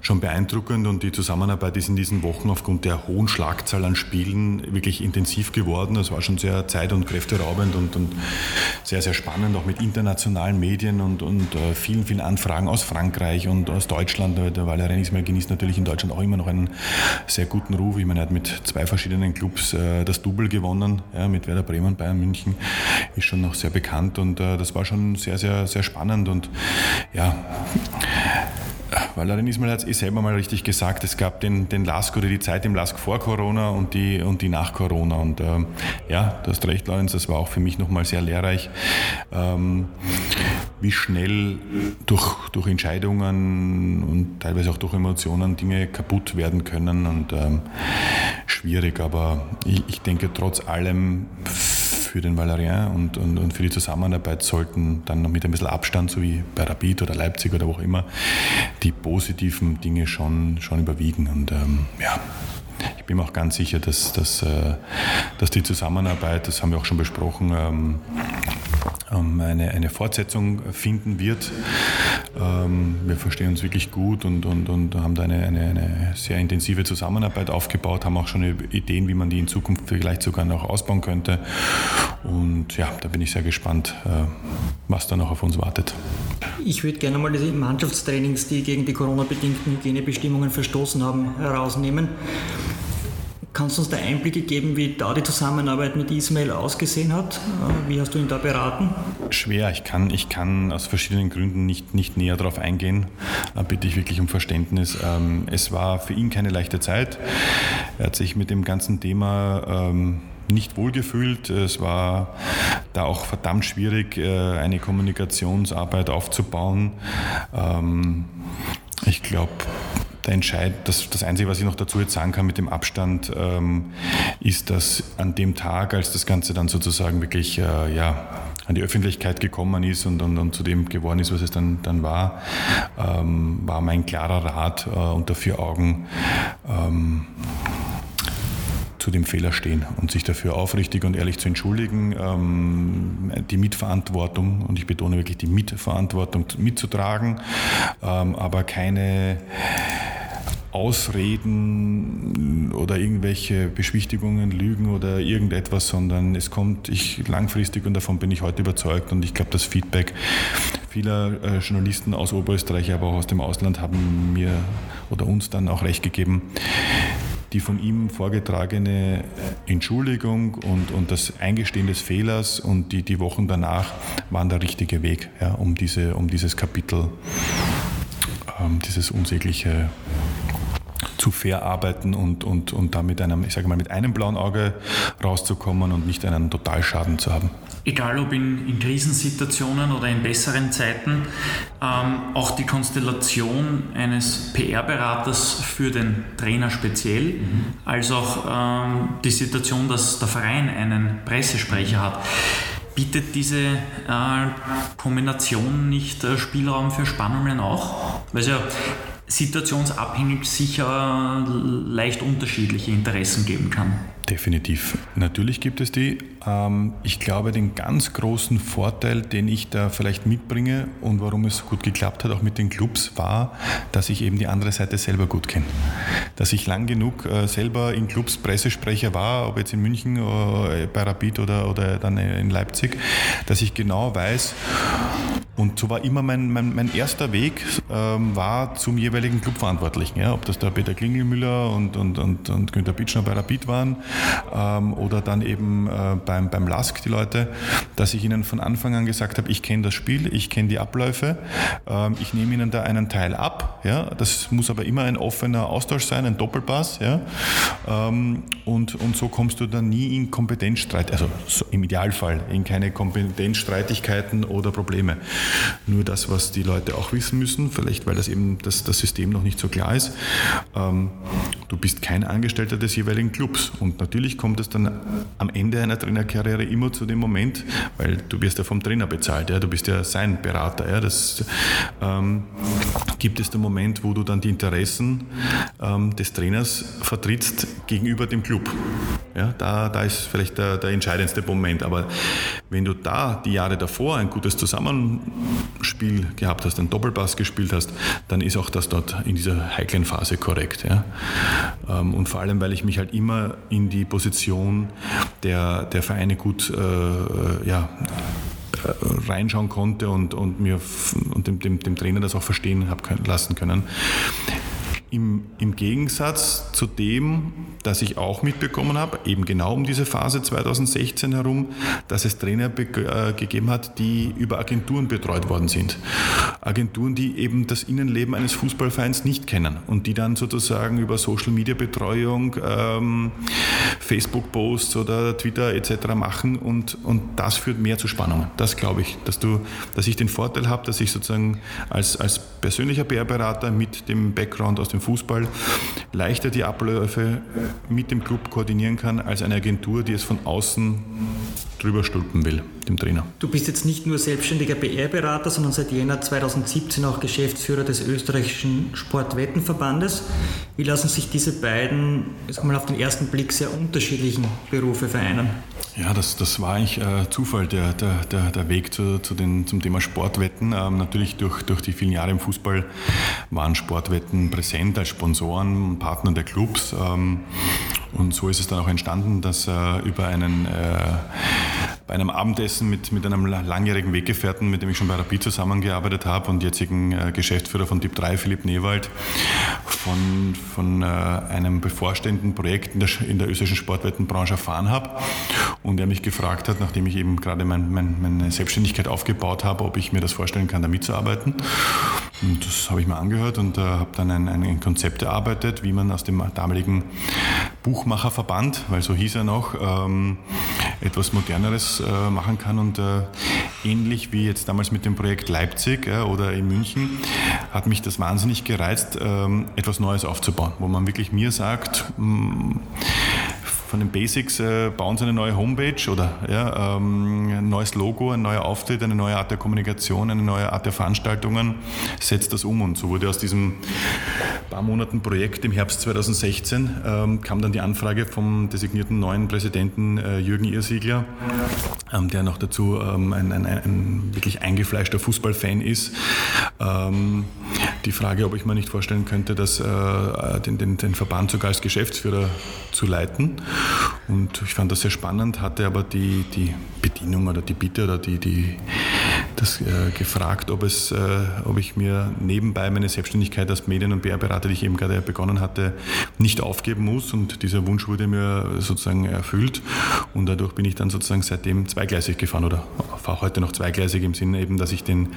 schon beeindruckend und die Zusammenarbeit ist in diesen Wochen aufgrund der hohen Schlagzahl an Spielen wirklich intensiv geworden. Es war schon sehr zeit- und kräfteraubend und, und, sehr, sehr spannend, auch mit internationalen Medien und, und uh, vielen, vielen Anfragen aus Frankreich und aus Deutschland. Der Valerian Ismail genießt natürlich in Deutschland auch immer noch einen sehr guten Ruf. Ich meine, er hat mit zwei verschiedenen Clubs uh, das Double gewonnen, ja, mit Werder Bremen Bayern München, ist schon noch sehr bekannt und uh, das war schon sehr, sehr, sehr spannend und ja, Valerin Ismail hat es eh selber mal richtig gesagt, es gab den, den Lask oder die Zeit im Lask vor Corona und die, und die nach Corona. Und ähm, ja, du hast recht, Lorenz, das war auch für mich nochmal sehr lehrreich, ähm, wie schnell durch, durch Entscheidungen und teilweise auch durch Emotionen Dinge kaputt werden können. Und ähm, schwierig, aber ich, ich denke trotz allem für den Valerian und, und, und, für die Zusammenarbeit sollten dann noch mit ein bisschen Abstand, so wie bei Rapid oder Leipzig oder wo auch immer, die positiven Dinge schon, schon überwiegen. Und ähm, ja, ich bin mir auch ganz sicher, dass, dass, äh, dass die Zusammenarbeit, das haben wir auch schon besprochen, ähm, ähm, eine, eine Fortsetzung finden wird. Ähm, wir verstehen uns wirklich gut und, und, und haben da eine, eine, eine sehr intensive Zusammenarbeit aufgebaut, haben auch schon Ideen, wie man die in Zukunft vielleicht sogar noch ausbauen könnte. Und ja, da bin ich sehr gespannt, äh, was da noch auf uns wartet. Ich würde gerne mal die Mannschaftstrainings, die gegen die Corona-bedingten Hygienebestimmungen verstoßen haben, herausnehmen. Kannst du uns da Einblicke geben, wie da die Zusammenarbeit mit Ismail ausgesehen hat? Äh, wie hast du ihn da beraten? Schwer, ich kann, ich kann aus verschiedenen Gründen nicht, nicht näher darauf eingehen. Da bitte ich wirklich um Verständnis. Ähm, es war für ihn keine leichte Zeit. Er hat sich mit dem ganzen Thema ähm, nicht wohlgefühlt. Es war da auch verdammt schwierig, äh, eine Kommunikationsarbeit aufzubauen. Ähm, ich glaube, der Entscheid, das, das Einzige, was ich noch dazu jetzt sagen kann mit dem Abstand, ähm, ist, dass an dem Tag, als das Ganze dann sozusagen wirklich äh, ja, an die Öffentlichkeit gekommen ist und, und, und, zu dem geworden ist, was es dann, dann war, ähm, war mein klarer Rat äh, unter vier Augen. Ähm, zu dem Fehler stehen und sich dafür aufrichtig und ehrlich zu entschuldigen, ähm, die Mitverantwortung, und ich betone wirklich die Mitverantwortung mitzutragen, ähm, aber keine Ausreden oder irgendwelche Beschwichtigungen, Lügen oder irgendetwas, sondern es kommt ich langfristig und davon bin ich heute überzeugt und ich glaube, das Feedback vieler äh, Journalisten aus Oberösterreich, aber auch aus dem Ausland haben mir oder uns dann auch recht gegeben. Die von ihm vorgetragene Entschuldigung und, und das Eingestehen des Fehlers und die, die Wochen danach waren der richtige Weg, ja, um, diese, um dieses Kapitel, ähm, dieses unsägliche zu verarbeiten und, und, und da mit einem, ich sage mal, mit einem blauen Auge rauszukommen und nicht einen Totalschaden zu haben. Egal ob in, in Krisensituationen oder in besseren Zeiten, ähm, auch die Konstellation eines PR-Beraters für den Trainer speziell, mhm. als auch ähm, die Situation, dass der Verein einen Pressesprecher hat. Bietet diese äh, Kombination nicht äh, Spielraum für Spannungen auch? Weil es ja situationsabhängig sicher leicht unterschiedliche Interessen geben kann. Definitiv. Natürlich gibt es die. Ähm, ich glaube, den ganz großen Vorteil, den ich da vielleicht mitbringe und warum es so gut geklappt hat, auch mit den Clubs, war, dass ich eben die andere Seite selber gut kenne. Dass ich lang genug äh, selber in Clubs Pressesprecher war, ob jetzt in München, äh, bei Rapid oder, oder dann in Leipzig, dass ich genau weiß, und so war immer mein, mein, mein erster Weg, ähm, war zum jeweiligen Clubverantwortlichen. Ja, ob das der Peter Klingelmüller und, und, und, und Günter Bitschner bei Rapid waren ähm, oder dann eben äh, beim, beim LASK die Leute, dass ich ihnen von Anfang an gesagt habe, ich kenne das Spiel, ich kenne die Abläufe, ähm, ich nehme ihnen da einen Teil ab. Ja, das muss aber immer ein offener Austausch sein, ein Doppelpass. Ja, ähm, und, und so kommst du dann nie in Kompetenzstreit, also so im Idealfall in keine Kompetenzstreitigkeiten oder Probleme. Nur das, was die Leute auch wissen müssen, vielleicht weil das eben das, das System noch nicht so klar ist, ähm, du bist kein Angestellter des jeweiligen Clubs. Und natürlich kommt es dann am Ende einer Trainerkarriere immer zu dem Moment, weil du wirst ja vom Trainer bezahlt, ja, du bist ja sein Berater. Ja, das ähm, gibt es den Moment, wo du dann die Interessen ähm, des Trainers vertrittst gegenüber dem Club. Ja, da, da ist vielleicht der, der entscheidendste Moment. Aber wenn du da die Jahre davor ein gutes Zusammenspiel gehabt hast, einen Doppelpass gespielt hast, dann ist auch das dort in dieser heiklen Phase korrekt. Ja. Ähm, und vor allem, weil ich mich halt immer in die Position der, der Vereine gut äh, äh ja, äh, reinschauen konnte und, und mir und dem, dem, dem Trainer das auch verstehen habe lassen können. Im, Im, Gegensatz zu dem, das ich auch mitbekommen habe, eben genau um diese Phase 2016 herum, dass es Trainer äh, gegeben hat, die über Agenturen betreut worden sind. Agenturen, die eben das Innenleben eines Fußballvereins nicht kennen und die dann sozusagen über Social-Media-Betreuung, ähm, Facebook-Posts oder Twitter etc. machen und, und das führt mehr zu Spannungen. Das glaube ich, dass, du, dass ich den Vorteil habe, dass ich sozusagen als, als persönlicher PR-Berater mit dem Background aus dem Fußball leichter die Abläufe mit dem Club koordinieren kann, als eine Agentur, die es von außen drüber stülpen will, dem Trainer. Du bist jetzt nicht nur selbstständiger PR-Berater, sondern seit Jänner 2017 auch Geschäftsführer des österreichischen Sportwettenverbandes. Wie lassen sich diese beiden, jetzt mal auf den ersten Blick, sehr unterschiedlichen Berufe vereinen? Ja, das, das war eigentlich äh, Zufall, der, der, der, der Weg zu, zu den, zum Thema Sportwetten. Ähm, natürlich durch, durch die vielen Jahre im Fußball waren Sportwetten präsent als Sponsoren, Partner der Clubs. Ähm, und so ist es dann auch entstanden, dass äh, über einen, äh, bei einem Abendessen mit, mit einem langjährigen Weggefährten, mit dem ich schon bei Rapid zusammengearbeitet habe und jetzigen äh, Geschäftsführer von Typ 3, Philipp Newald, von, von äh, einem bevorstehenden Projekt in der, in der österreichischen Sportwettenbranche erfahren habe und er mich gefragt hat, nachdem ich eben gerade mein, mein, meine Selbstständigkeit aufgebaut habe, ob ich mir das vorstellen kann, da mitzuarbeiten. Und das habe ich mir angehört und äh, habe dann ein, ein Konzept erarbeitet, wie man aus dem damaligen Buchmacherverband, weil so hieß er noch, ähm, etwas Moderneres äh, machen kann. Und äh, ähnlich wie jetzt damals mit dem Projekt Leipzig äh, oder in München, hat mich das wahnsinnig gereizt, ähm, etwas Neues aufzubauen, wo man wirklich mir sagt, mh, mm, von den Basics äh, bauen sie eine neue Homepage oder ja, ähm, ein neues Logo, ein neuer Auftritt, eine neue Art der Kommunikation, eine neue Art der Veranstaltungen, setzt das um. Und so wurde aus diesem paar Monaten Projekt im Herbst 2016 ähm, kam dann die Anfrage vom designierten neuen Präsidenten äh, Jürgen Irsiegler, ähm, der noch dazu ähm, ein, ein, ein, wirklich eingefleischter Fußballfan ist. Ähm, die Frage, ob ich mir nicht vorstellen könnte, dass, äh, den, den, den Verband sogar als Geschäftsführer zu leiten. Und ich fand das sehr spannend, hatte aber die, die Bedienung oder die Bitte oder die, die, das äh, gefragt, ob, es, äh, ob ich mir nebenbei meine Selbstständigkeit als Medien- und PR-Berater, die ich eben gerade begonnen hatte, nicht aufgeben muss. Und dieser Wunsch wurde mir sozusagen erfüllt. Und dadurch bin ich dann sozusagen seitdem zweigleisig gefahren oder fahre heute noch zweigleisig im Sinne eben, dass ich den,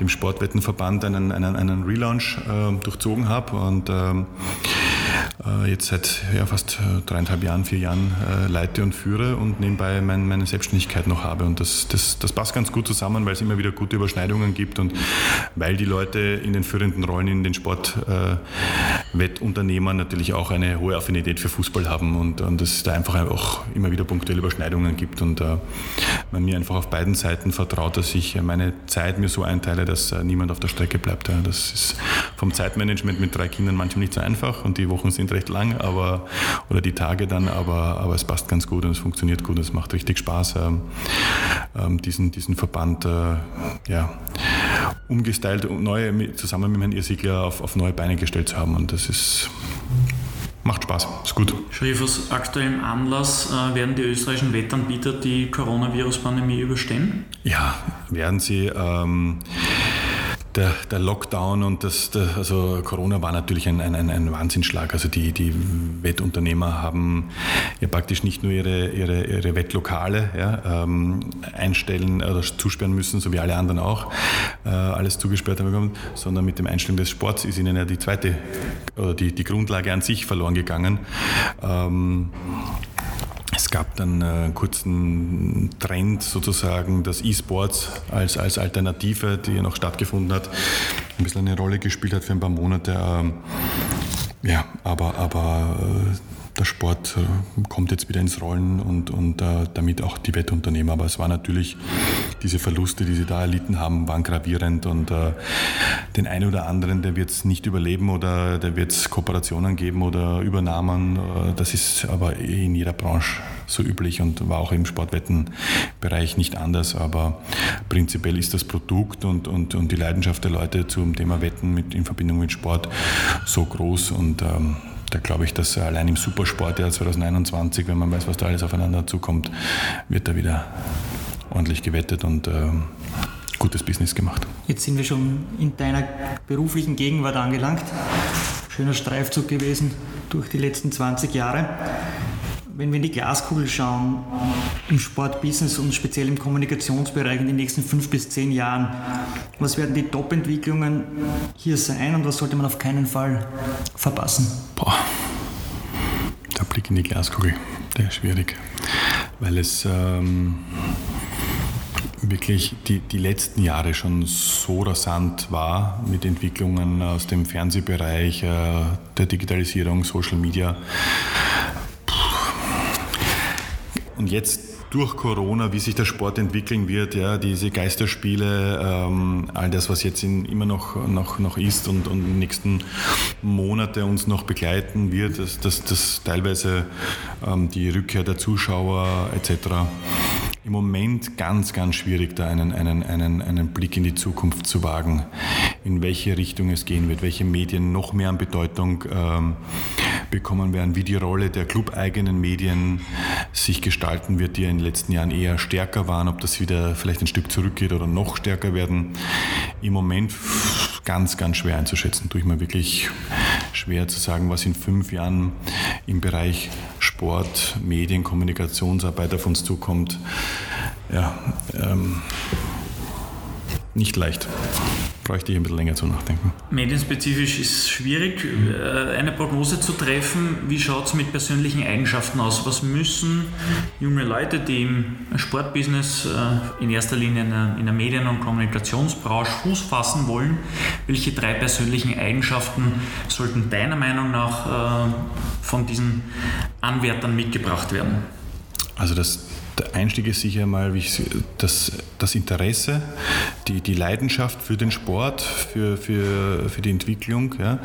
dem Sportwettenverband einen, einen, einen Relaunch äh, durchzogen habe und ähm, äh, jetzt seit ja, fast äh, dreieinhalb Jahren, vier Jahren äh, leite und führe und nebenbei mein, meine Selbstständigkeit noch habe. Und das, das, das passt ganz gut zusammen, weil es immer wieder gute Überschneidungen gibt und weil die Leute in den führenden Rollen in den Sportwettunternehmern äh, natürlich auch eine hohe Affinität für Fußball haben und, und es da einfach auch immer wieder punktuelle Überschneidungen gibt und äh, man mir einfach auf beiden Seiten vertraut, dass ich meine Zeit mir so einteile, dass äh, niemand auf der Strecke bleibt. Ja. Das ist vom Zeitmanagement mit drei Kindern manchmal nicht so einfach und die Wochen sind recht lang, aber oder die Tage dann, aber, aber es passt ganz gut und es funktioniert gut, es macht richtig Spaß, ähm, ähm, diesen, diesen Verband äh, ja, umgestylt und neue, zusammen mit Herrn Irsigler auf, auf neue Beine gestellt zu haben und das ist macht Spaß, ist gut. Schrif, aus aktuellem Anlass äh, werden die österreichischen Wettanbieter die Coronavirus-Pandemie überstehen? Ja, werden sie. Ähm, der, der, Lockdown und das, der, also Corona war natürlich ein, ein, ein Wahnsinnsschlag. Also die, die Wettunternehmer haben ja praktisch nicht nur ihre, ihre, ihre Wettlokale ja, ähm, einstellen oder zusperren müssen, so wie alle anderen auch, äh, alles zugesperrt haben bekommen, sondern mit dem Einstellen des Sports ist ihnen ja die zweite oder die, die Grundlage an sich verloren gegangen. Ähm, es gab dann einen kurzen Trend sozusagen, dass E-Sports als, als Alternative, die noch stattgefunden hat, ein bisschen eine Rolle gespielt hat für ein paar Monate. Ähm, ja, aber, aber äh, der Sport äh, kommt jetzt wieder ins Rollen und, und äh, damit auch die Wettunternehmer. Aber es war natürlich, diese Verluste, die sie da erlitten haben, waren gravierend und äh, den einen oder anderen, der wird es nicht überleben oder der wird es Kooperationen geben oder Übernahmen. Das ist aber eh in jeder Branche so üblich und war auch im Sportwettenbereich nicht anders. Aber prinzipiell ist das Produkt und, und, und die Leidenschaft der Leute zum Thema Wetten mit, in Verbindung mit Sport so groß und ähm, da glaube ich, dass allein im Supersportjahr 2021, wenn man weiß, was da alles aufeinander zukommt, wird da wieder ordentlich gewettet und äh, gutes Business gemacht. Jetzt sind wir schon in deiner beruflichen Gegenwart angelangt. Schöner Streifzug gewesen durch die letzten 20 Jahre. Wenn wir in die Glaskugel schauen, im Sportbusiness und speziell im Kommunikationsbereich in den nächsten fünf bis zehn Jahren, was werden die Top-Entwicklungen hier sein und was sollte man auf keinen Fall verpassen? Boah, der Blick in die Glaskugel, der ist schwierig, weil es ähm, wirklich die, die letzten Jahre schon so rasant war mit Entwicklungen aus dem Fernsehbereich, äh, der Digitalisierung, Social Media und jetzt durch Corona, wie sich der Sport entwickeln wird, ja, diese Geisterspiele, ähm, all das, was jetzt in, immer noch, noch, noch ist und, und in den nächsten Monate uns noch begleiten wird, dass, dass, dass teilweise ähm, die Rückkehr der Zuschauer etc. Im Moment ganz, ganz schwierig, da einen, einen, einen, einen Blick in die Zukunft zu wagen, in welche Richtung es gehen wird, welche Medien noch mehr an Bedeutung ähm, bekommen werden, wie die Rolle der clubeigenen Medien sich gestalten wird, die ja in den letzten Jahren eher stärker waren, ob das wieder vielleicht ein Stück zurückgeht oder noch stärker werden. Im Moment ganz, ganz schwer einzuschätzen. Tue ich mir wirklich schwer zu sagen, was in fünf Jahren im Bereich Sport, Medien, Kommunikationsarbeit auf uns zukommt. Ja, ähm, nicht leicht bräuchte ich ein bisschen länger zu nachdenken. Medienspezifisch ist es schwierig, äh, eine Prognose zu treffen. Wie schaut es mit persönlichen Eigenschaften aus? Was müssen junge Leute, die im Sportbusiness äh, in erster Linie in der Medien- und Kommunikationsbranche Fuß fassen wollen, welche drei persönlichen Eigenschaften sollten deiner Meinung nach äh, von diesen Anwärtern mitgebracht werden? Also das der Einstieg ist sicher mal das, das Interesse, die, die Leidenschaft für den Sport, für, für, für die Entwicklung, ja,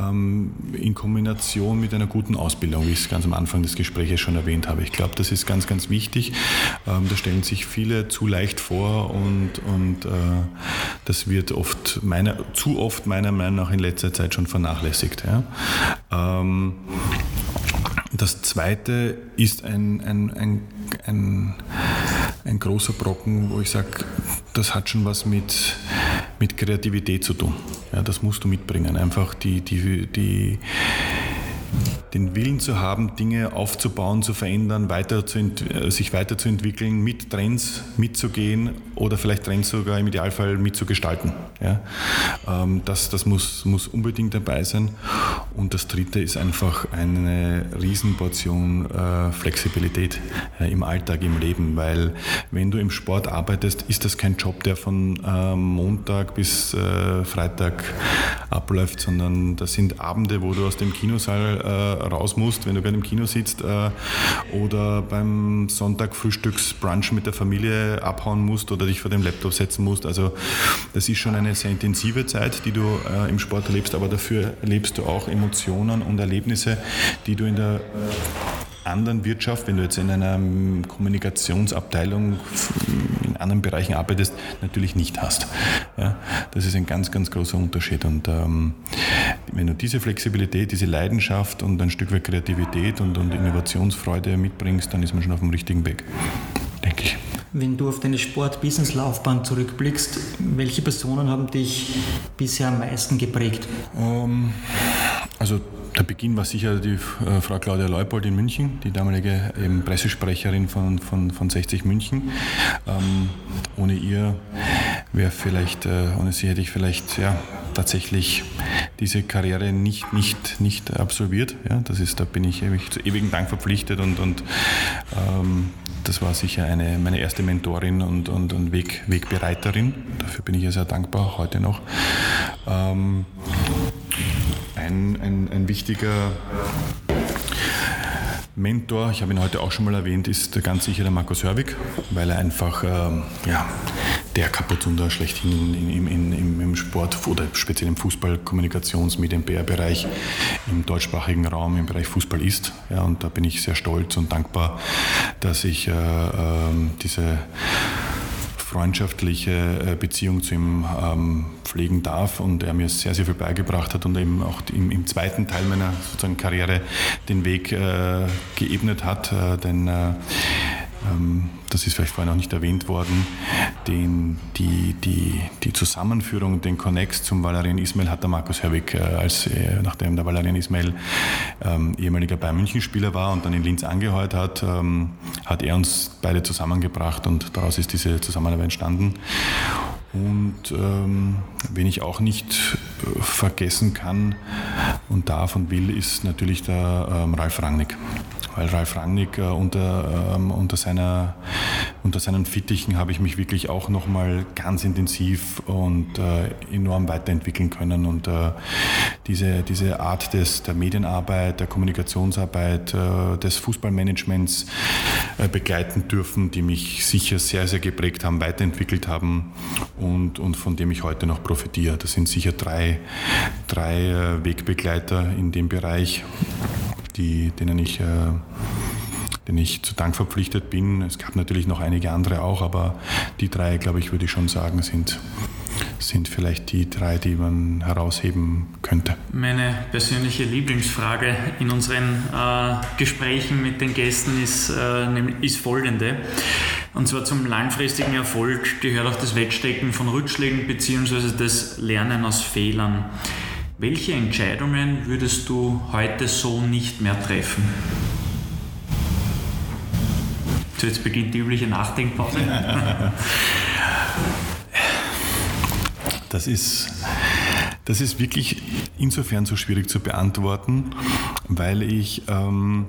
ähm, in Kombination mit einer guten Ausbildung, wie ich es ganz am Anfang des Gesprächs schon erwähnt habe. Ich glaube, das ist ganz, ganz wichtig. Ähm, da stellen sich viele zu leicht vor und, und äh, das wird oft meiner, zu oft meiner Meinung nach in letzter Zeit schon vernachlässigt. Ja. Das zweite ist ein, ein, ein, ein, ein großer Brocken, wo ich sage, das hat schon was mit, mit Kreativität zu tun. Ja, das musst du mitbringen. Einfach die, die, die, den Willen zu haben, Dinge aufzubauen, zu verändern, weiter zu äh, sich weiterzuentwickeln, mit Trends mitzugehen oder vielleicht Trends sogar im Idealfall mitzugestalten. Ja? Ähm, das das muss, muss unbedingt dabei sein. Und das Dritte ist einfach eine Riesenportion äh, Flexibilität äh, im Alltag, im Leben, weil wenn du im Sport arbeitest, ist das kein Job, der von Montag bis Freitag abläuft, sondern das sind Abende, wo du aus dem Kinosaal äh, raus musst, wenn du gerade im Kino sitzt äh, oder beim Sonntag Frühstücksbrunch mit der Familie abhauen musst oder dich vor dem Laptop setzen musst. Also das ist schon eine sehr intensive Zeit, die du äh, im Sport erlebst, aber dafür erlebst du auch Emotionen und Erlebnisse, die du in der anderen Wirtschaft, wenn du jetzt in einer Kommunikationsabteilung in anderen Bereichen arbeitest, natürlich nicht hast. Ja, das ist ein ganz, ganz großer Unterschied. Und ähm, wenn du diese Flexibilität, diese Leidenschaft und ein Stück weit Kreativität und, und Innovationsfreude mitbringst, dann ist man schon auf dem richtigen Weg, denke ich. Wenn du auf deine Sport-Business-Laufbahn zurückblickst, welche Personen haben dich bisher am meisten geprägt? Um, ähm, also der Beginn war sicher die äh, Frau Claudia Leupold in München, die damalige eben Pressesprecherin von, von, von 60 München. Ähm, ohne ihr wäre vielleicht, äh, ohne sie hätte ich vielleicht ja, tatsächlich diese Karriere nicht, nicht, nicht absolviert. Ja, das ist, da bin ich ewig, zu ewigen Dank verpflichtet und, und ähm, das war sicher eine, meine erste Mentorin und, und, und Weg, Wegbereiterin. Dafür bin ich ihr sehr dankbar, heute noch. Ähm, ein, ein, ein wichtiger Mentor, ich habe ihn heute auch schon mal erwähnt, ist ganz sicher der Markus Hörwig, weil er einfach ähm, ja, der Kapuzunder schlechthin im, im, im, Sport oder speziell im Fußball, Kommunikations-, Medien-, PR-Bereich im deutschsprachigen Raum im Bereich Fußball ist. Ja, und da bin ich sehr stolz und dankbar, dass ich äh, äh, diese freundschaftliche äh, Beziehung zu ihm ähm, pflegen darf und er mir sehr, sehr viel beigebracht hat und eben auch im, im zweiten Teil meiner sozusagen Karriere den Weg äh, geebnet hat, äh, denn äh, ähm, das ist vielleicht vorhin noch nicht erwähnt worden, den, die, die, die Zusammenführung, den Connex zum Valerian Ismail hat der Markus Herwig, äh, als, äh, nachdem der Valerian Ismail ähm, ehemaliger Bayern München-Spieler war und dann in Linz angeheuert hat, ähm, hat er uns beide zusammengebracht und daraus ist diese Zusammenarbeit entstanden. Und ähm, wen ich auch nicht äh, vergessen kann und darf und will, ist natürlich der ähm, Ralf Rangnick. Weil Ralf Rangnick äh, unter, ähm, unter, seiner, unter seinen Fittichen habe ich mich wirklich auch nochmal ganz intensiv und äh, enorm weiterentwickeln können. Und äh, diese, diese Art des, der Medienarbeit, der Kommunikationsarbeit, äh, des Fußballmanagements begleiten dürfen, die mich sicher sehr, sehr geprägt haben, weiterentwickelt haben und von dem ich heute noch profitiere. Das sind sicher drei, drei äh, Wegbegleiter in dem Bereich die, denen ich, äh, denen ich zu Dank verpflichtet bin. Es gab natürlich noch einige andere auch, aber die drei, glaube ich, würde ich schon sagen, sind, sind vielleicht die drei, die man herausheben könnte. Meine persönliche Lieblingsfrage in unseren äh, Gesprächen mit den Gästen ist, äh, ist folgende. Und zwar zum langfristigen Erfolg gehört auch das Wegstecken von Rückschlägen bzw. das Lernen aus Fehlern. Welche Entscheidungen würdest du heute so nicht mehr treffen? So, jetzt beginnt die übliche Nachdenkpause. [laughs] Das ist, das ist wirklich insofern so schwierig zu beantworten, weil ich ähm,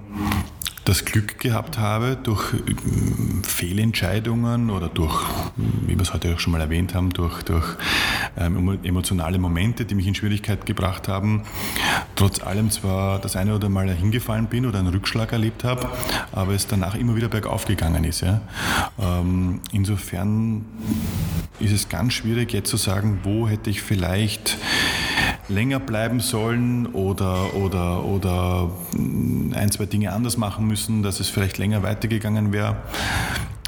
das Glück gehabt habe, durch äh, Fehlentscheidungen oder durch, wie wir es heute auch schon mal erwähnt haben, durch, durch ähm, emotionale Momente, die mich in Schwierigkeit gebracht haben, trotz allem zwar das eine oder Mal hingefallen bin oder einen Rückschlag erlebt habe, aber es danach immer wieder bergauf gegangen ist. Ja. Ähm, insofern ist es ganz schwierig jetzt zu sagen, wo hätte ich vielleicht länger bleiben sollen oder, oder, oder ein, zwei Dinge anders machen müssen, dass es vielleicht länger weitergegangen wäre,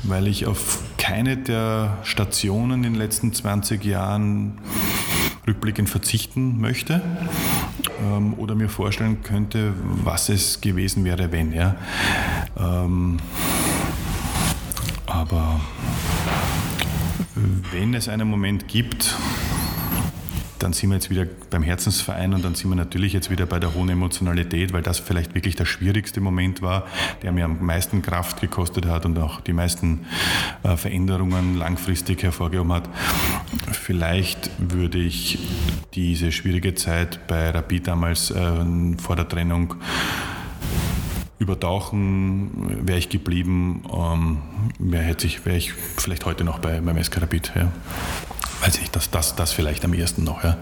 weil ich auf keine der Stationen in den letzten 20 Jahren rückblickend verzichten möchte ähm, oder mir vorstellen könnte, was es gewesen wäre, wenn. Ja. Ähm, aber wenn es einen Moment gibt, dann sind wir jetzt wieder beim Herzensverein und dann sind wir natürlich jetzt wieder bei der hohen Emotionalität, weil das vielleicht wirklich der schwierigste Moment war, der mir am meisten Kraft gekostet hat und auch die meisten äh, Veränderungen langfristig hervorgehoben hat. Vielleicht würde ich diese schwierige Zeit bei Rapid damals äh, vor der Trennung übertauchen, wäre ich geblieben, ähm, wäre ich, wär ich vielleicht heute noch bei, beim SK Rapid. Ja. Weiß ich das, das, das vielleicht am ersten noch. Ja.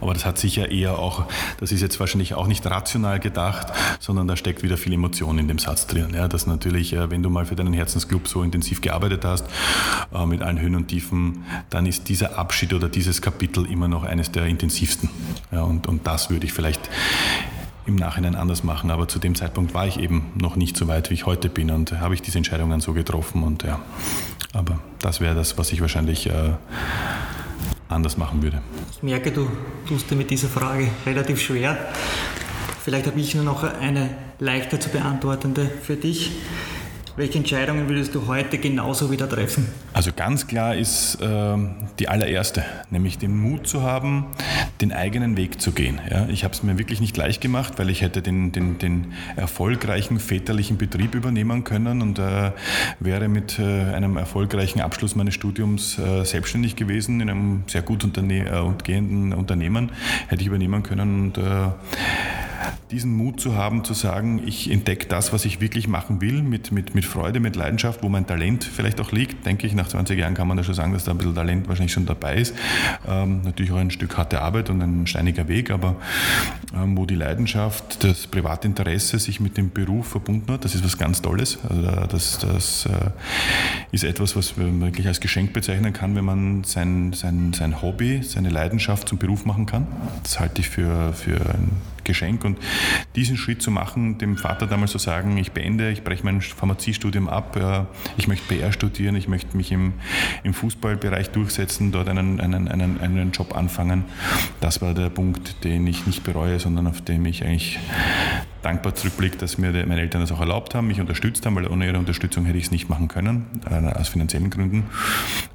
Aber das hat sicher eher auch, das ist jetzt wahrscheinlich auch nicht rational gedacht, sondern da steckt wieder viel Emotion in dem Satz drin. Ja. Dass natürlich, äh, wenn du mal für deinen Herzensclub so intensiv gearbeitet hast, äh, mit allen Höhen und Tiefen, dann ist dieser Abschied oder dieses Kapitel immer noch eines der intensivsten. Ja. Und, und das würde ich vielleicht im Nachhinein anders machen. Aber zu dem Zeitpunkt war ich eben noch nicht so weit, wie ich heute bin und habe ich diese Entscheidungen so getroffen. Und ja, aber das wäre das, was ich wahrscheinlich äh, anders machen würde. Ich merke, du tust dir mit dieser Frage relativ schwer. Vielleicht habe ich nur noch eine leichter zu beantwortende für dich. Welche Entscheidungen würdest du heute genauso wieder treffen? Also ganz klar ist äh, die allererste, nämlich den Mut zu haben, den eigenen Weg zu gehen. Ja, ich habe es mir wirklich nicht leicht gemacht, weil ich hätte den, den, den erfolgreichen väterlichen Betrieb übernehmen können und äh, wäre mit äh, einem erfolgreichen Abschluss meines Studiums äh, selbstständig gewesen in einem sehr gut unterne äh, gehenden Unternehmen, hätte ich übernehmen können und äh, diesen Mut zu haben, zu sagen, ich entdecke das, was ich wirklich machen will, mit, mit, mit Freude, mit Leidenschaft, wo mein Talent vielleicht auch liegt. Denke ich, nach 20 Jahren kann man da schon sagen, dass da ein bisschen Talent wahrscheinlich schon dabei ist. Ähm, natürlich auch ein Stück harte Arbeit und ein steiniger Weg, aber ähm, wo die Leidenschaft, das Privatinteresse sich mit dem Beruf verbunden hat, das ist was ganz Tolles. Also das, das äh, ist etwas, was man wirklich als Geschenk bezeichnen kann, wenn man sein, sein, sein Hobby, seine Leidenschaft zum Beruf machen kann. Das halte ich für, für ein Geschenk. Und diesen Schritt zu machen, dem Vater damals zu sagen, ich beende, ich breche mein Pharmaziestudium ab, ich möchte PR studieren, ich möchte mich im, im Fußballbereich durchsetzen, dort einen, einen, einen, einen Job anfangen, das war der Punkt, den ich nicht bereue, sondern auf dem ich eigentlich dankbar zurückblicke, dass mir meine Eltern das auch erlaubt haben, mich unterstützt haben, weil ohne ihre Unterstützung hätte ich es nicht machen können, äh, aus finanziellen Gründen.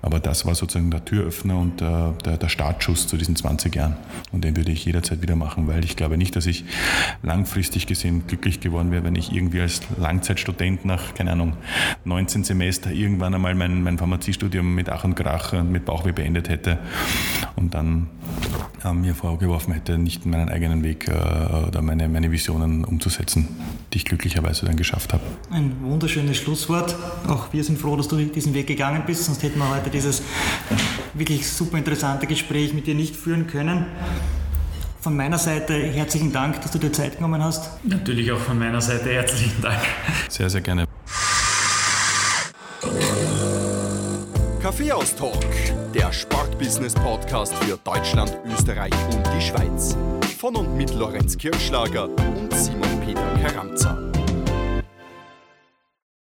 Aber das war sozusagen der Türöffner und der, der, Startschuss zu diesen 20 Jahren. Und den würde ich jederzeit wieder machen, weil ich glaube nicht, dass ich langfristig gesehen glücklich geworden wäre, wenn ich irgendwie als Langzeitstudent nach, keine Ahnung, 19 Semester irgendwann einmal mein, mein Pharmaziestudium mit Ach und Krach und mit Bauchweh beendet hätte und dann äh, mir vorgeworfen hätte, nicht meinen eigenen Weg äh, oder meine, meine Visionen umzusetzen, die ich glücklicherweise dann geschafft habe. Ein wunderschönes Schlusswort. Auch wir sind froh, dass du diesen Weg gegangen bist, sonst hätten wir heute dieses wirklich super interessante Gespräch mit dir nicht führen können. Von meiner Seite herzlichen Dank, dass du dir Zeit genommen hast. Natürlich auch von meiner Seite herzlichen Dank. Sehr, sehr gerne. Kaffeehaus-Talk, der Sportbusiness-Podcast für Deutschland, Österreich und die Schweiz. Von und mit Lorenz Kirschlager und Simon Peter Karamza.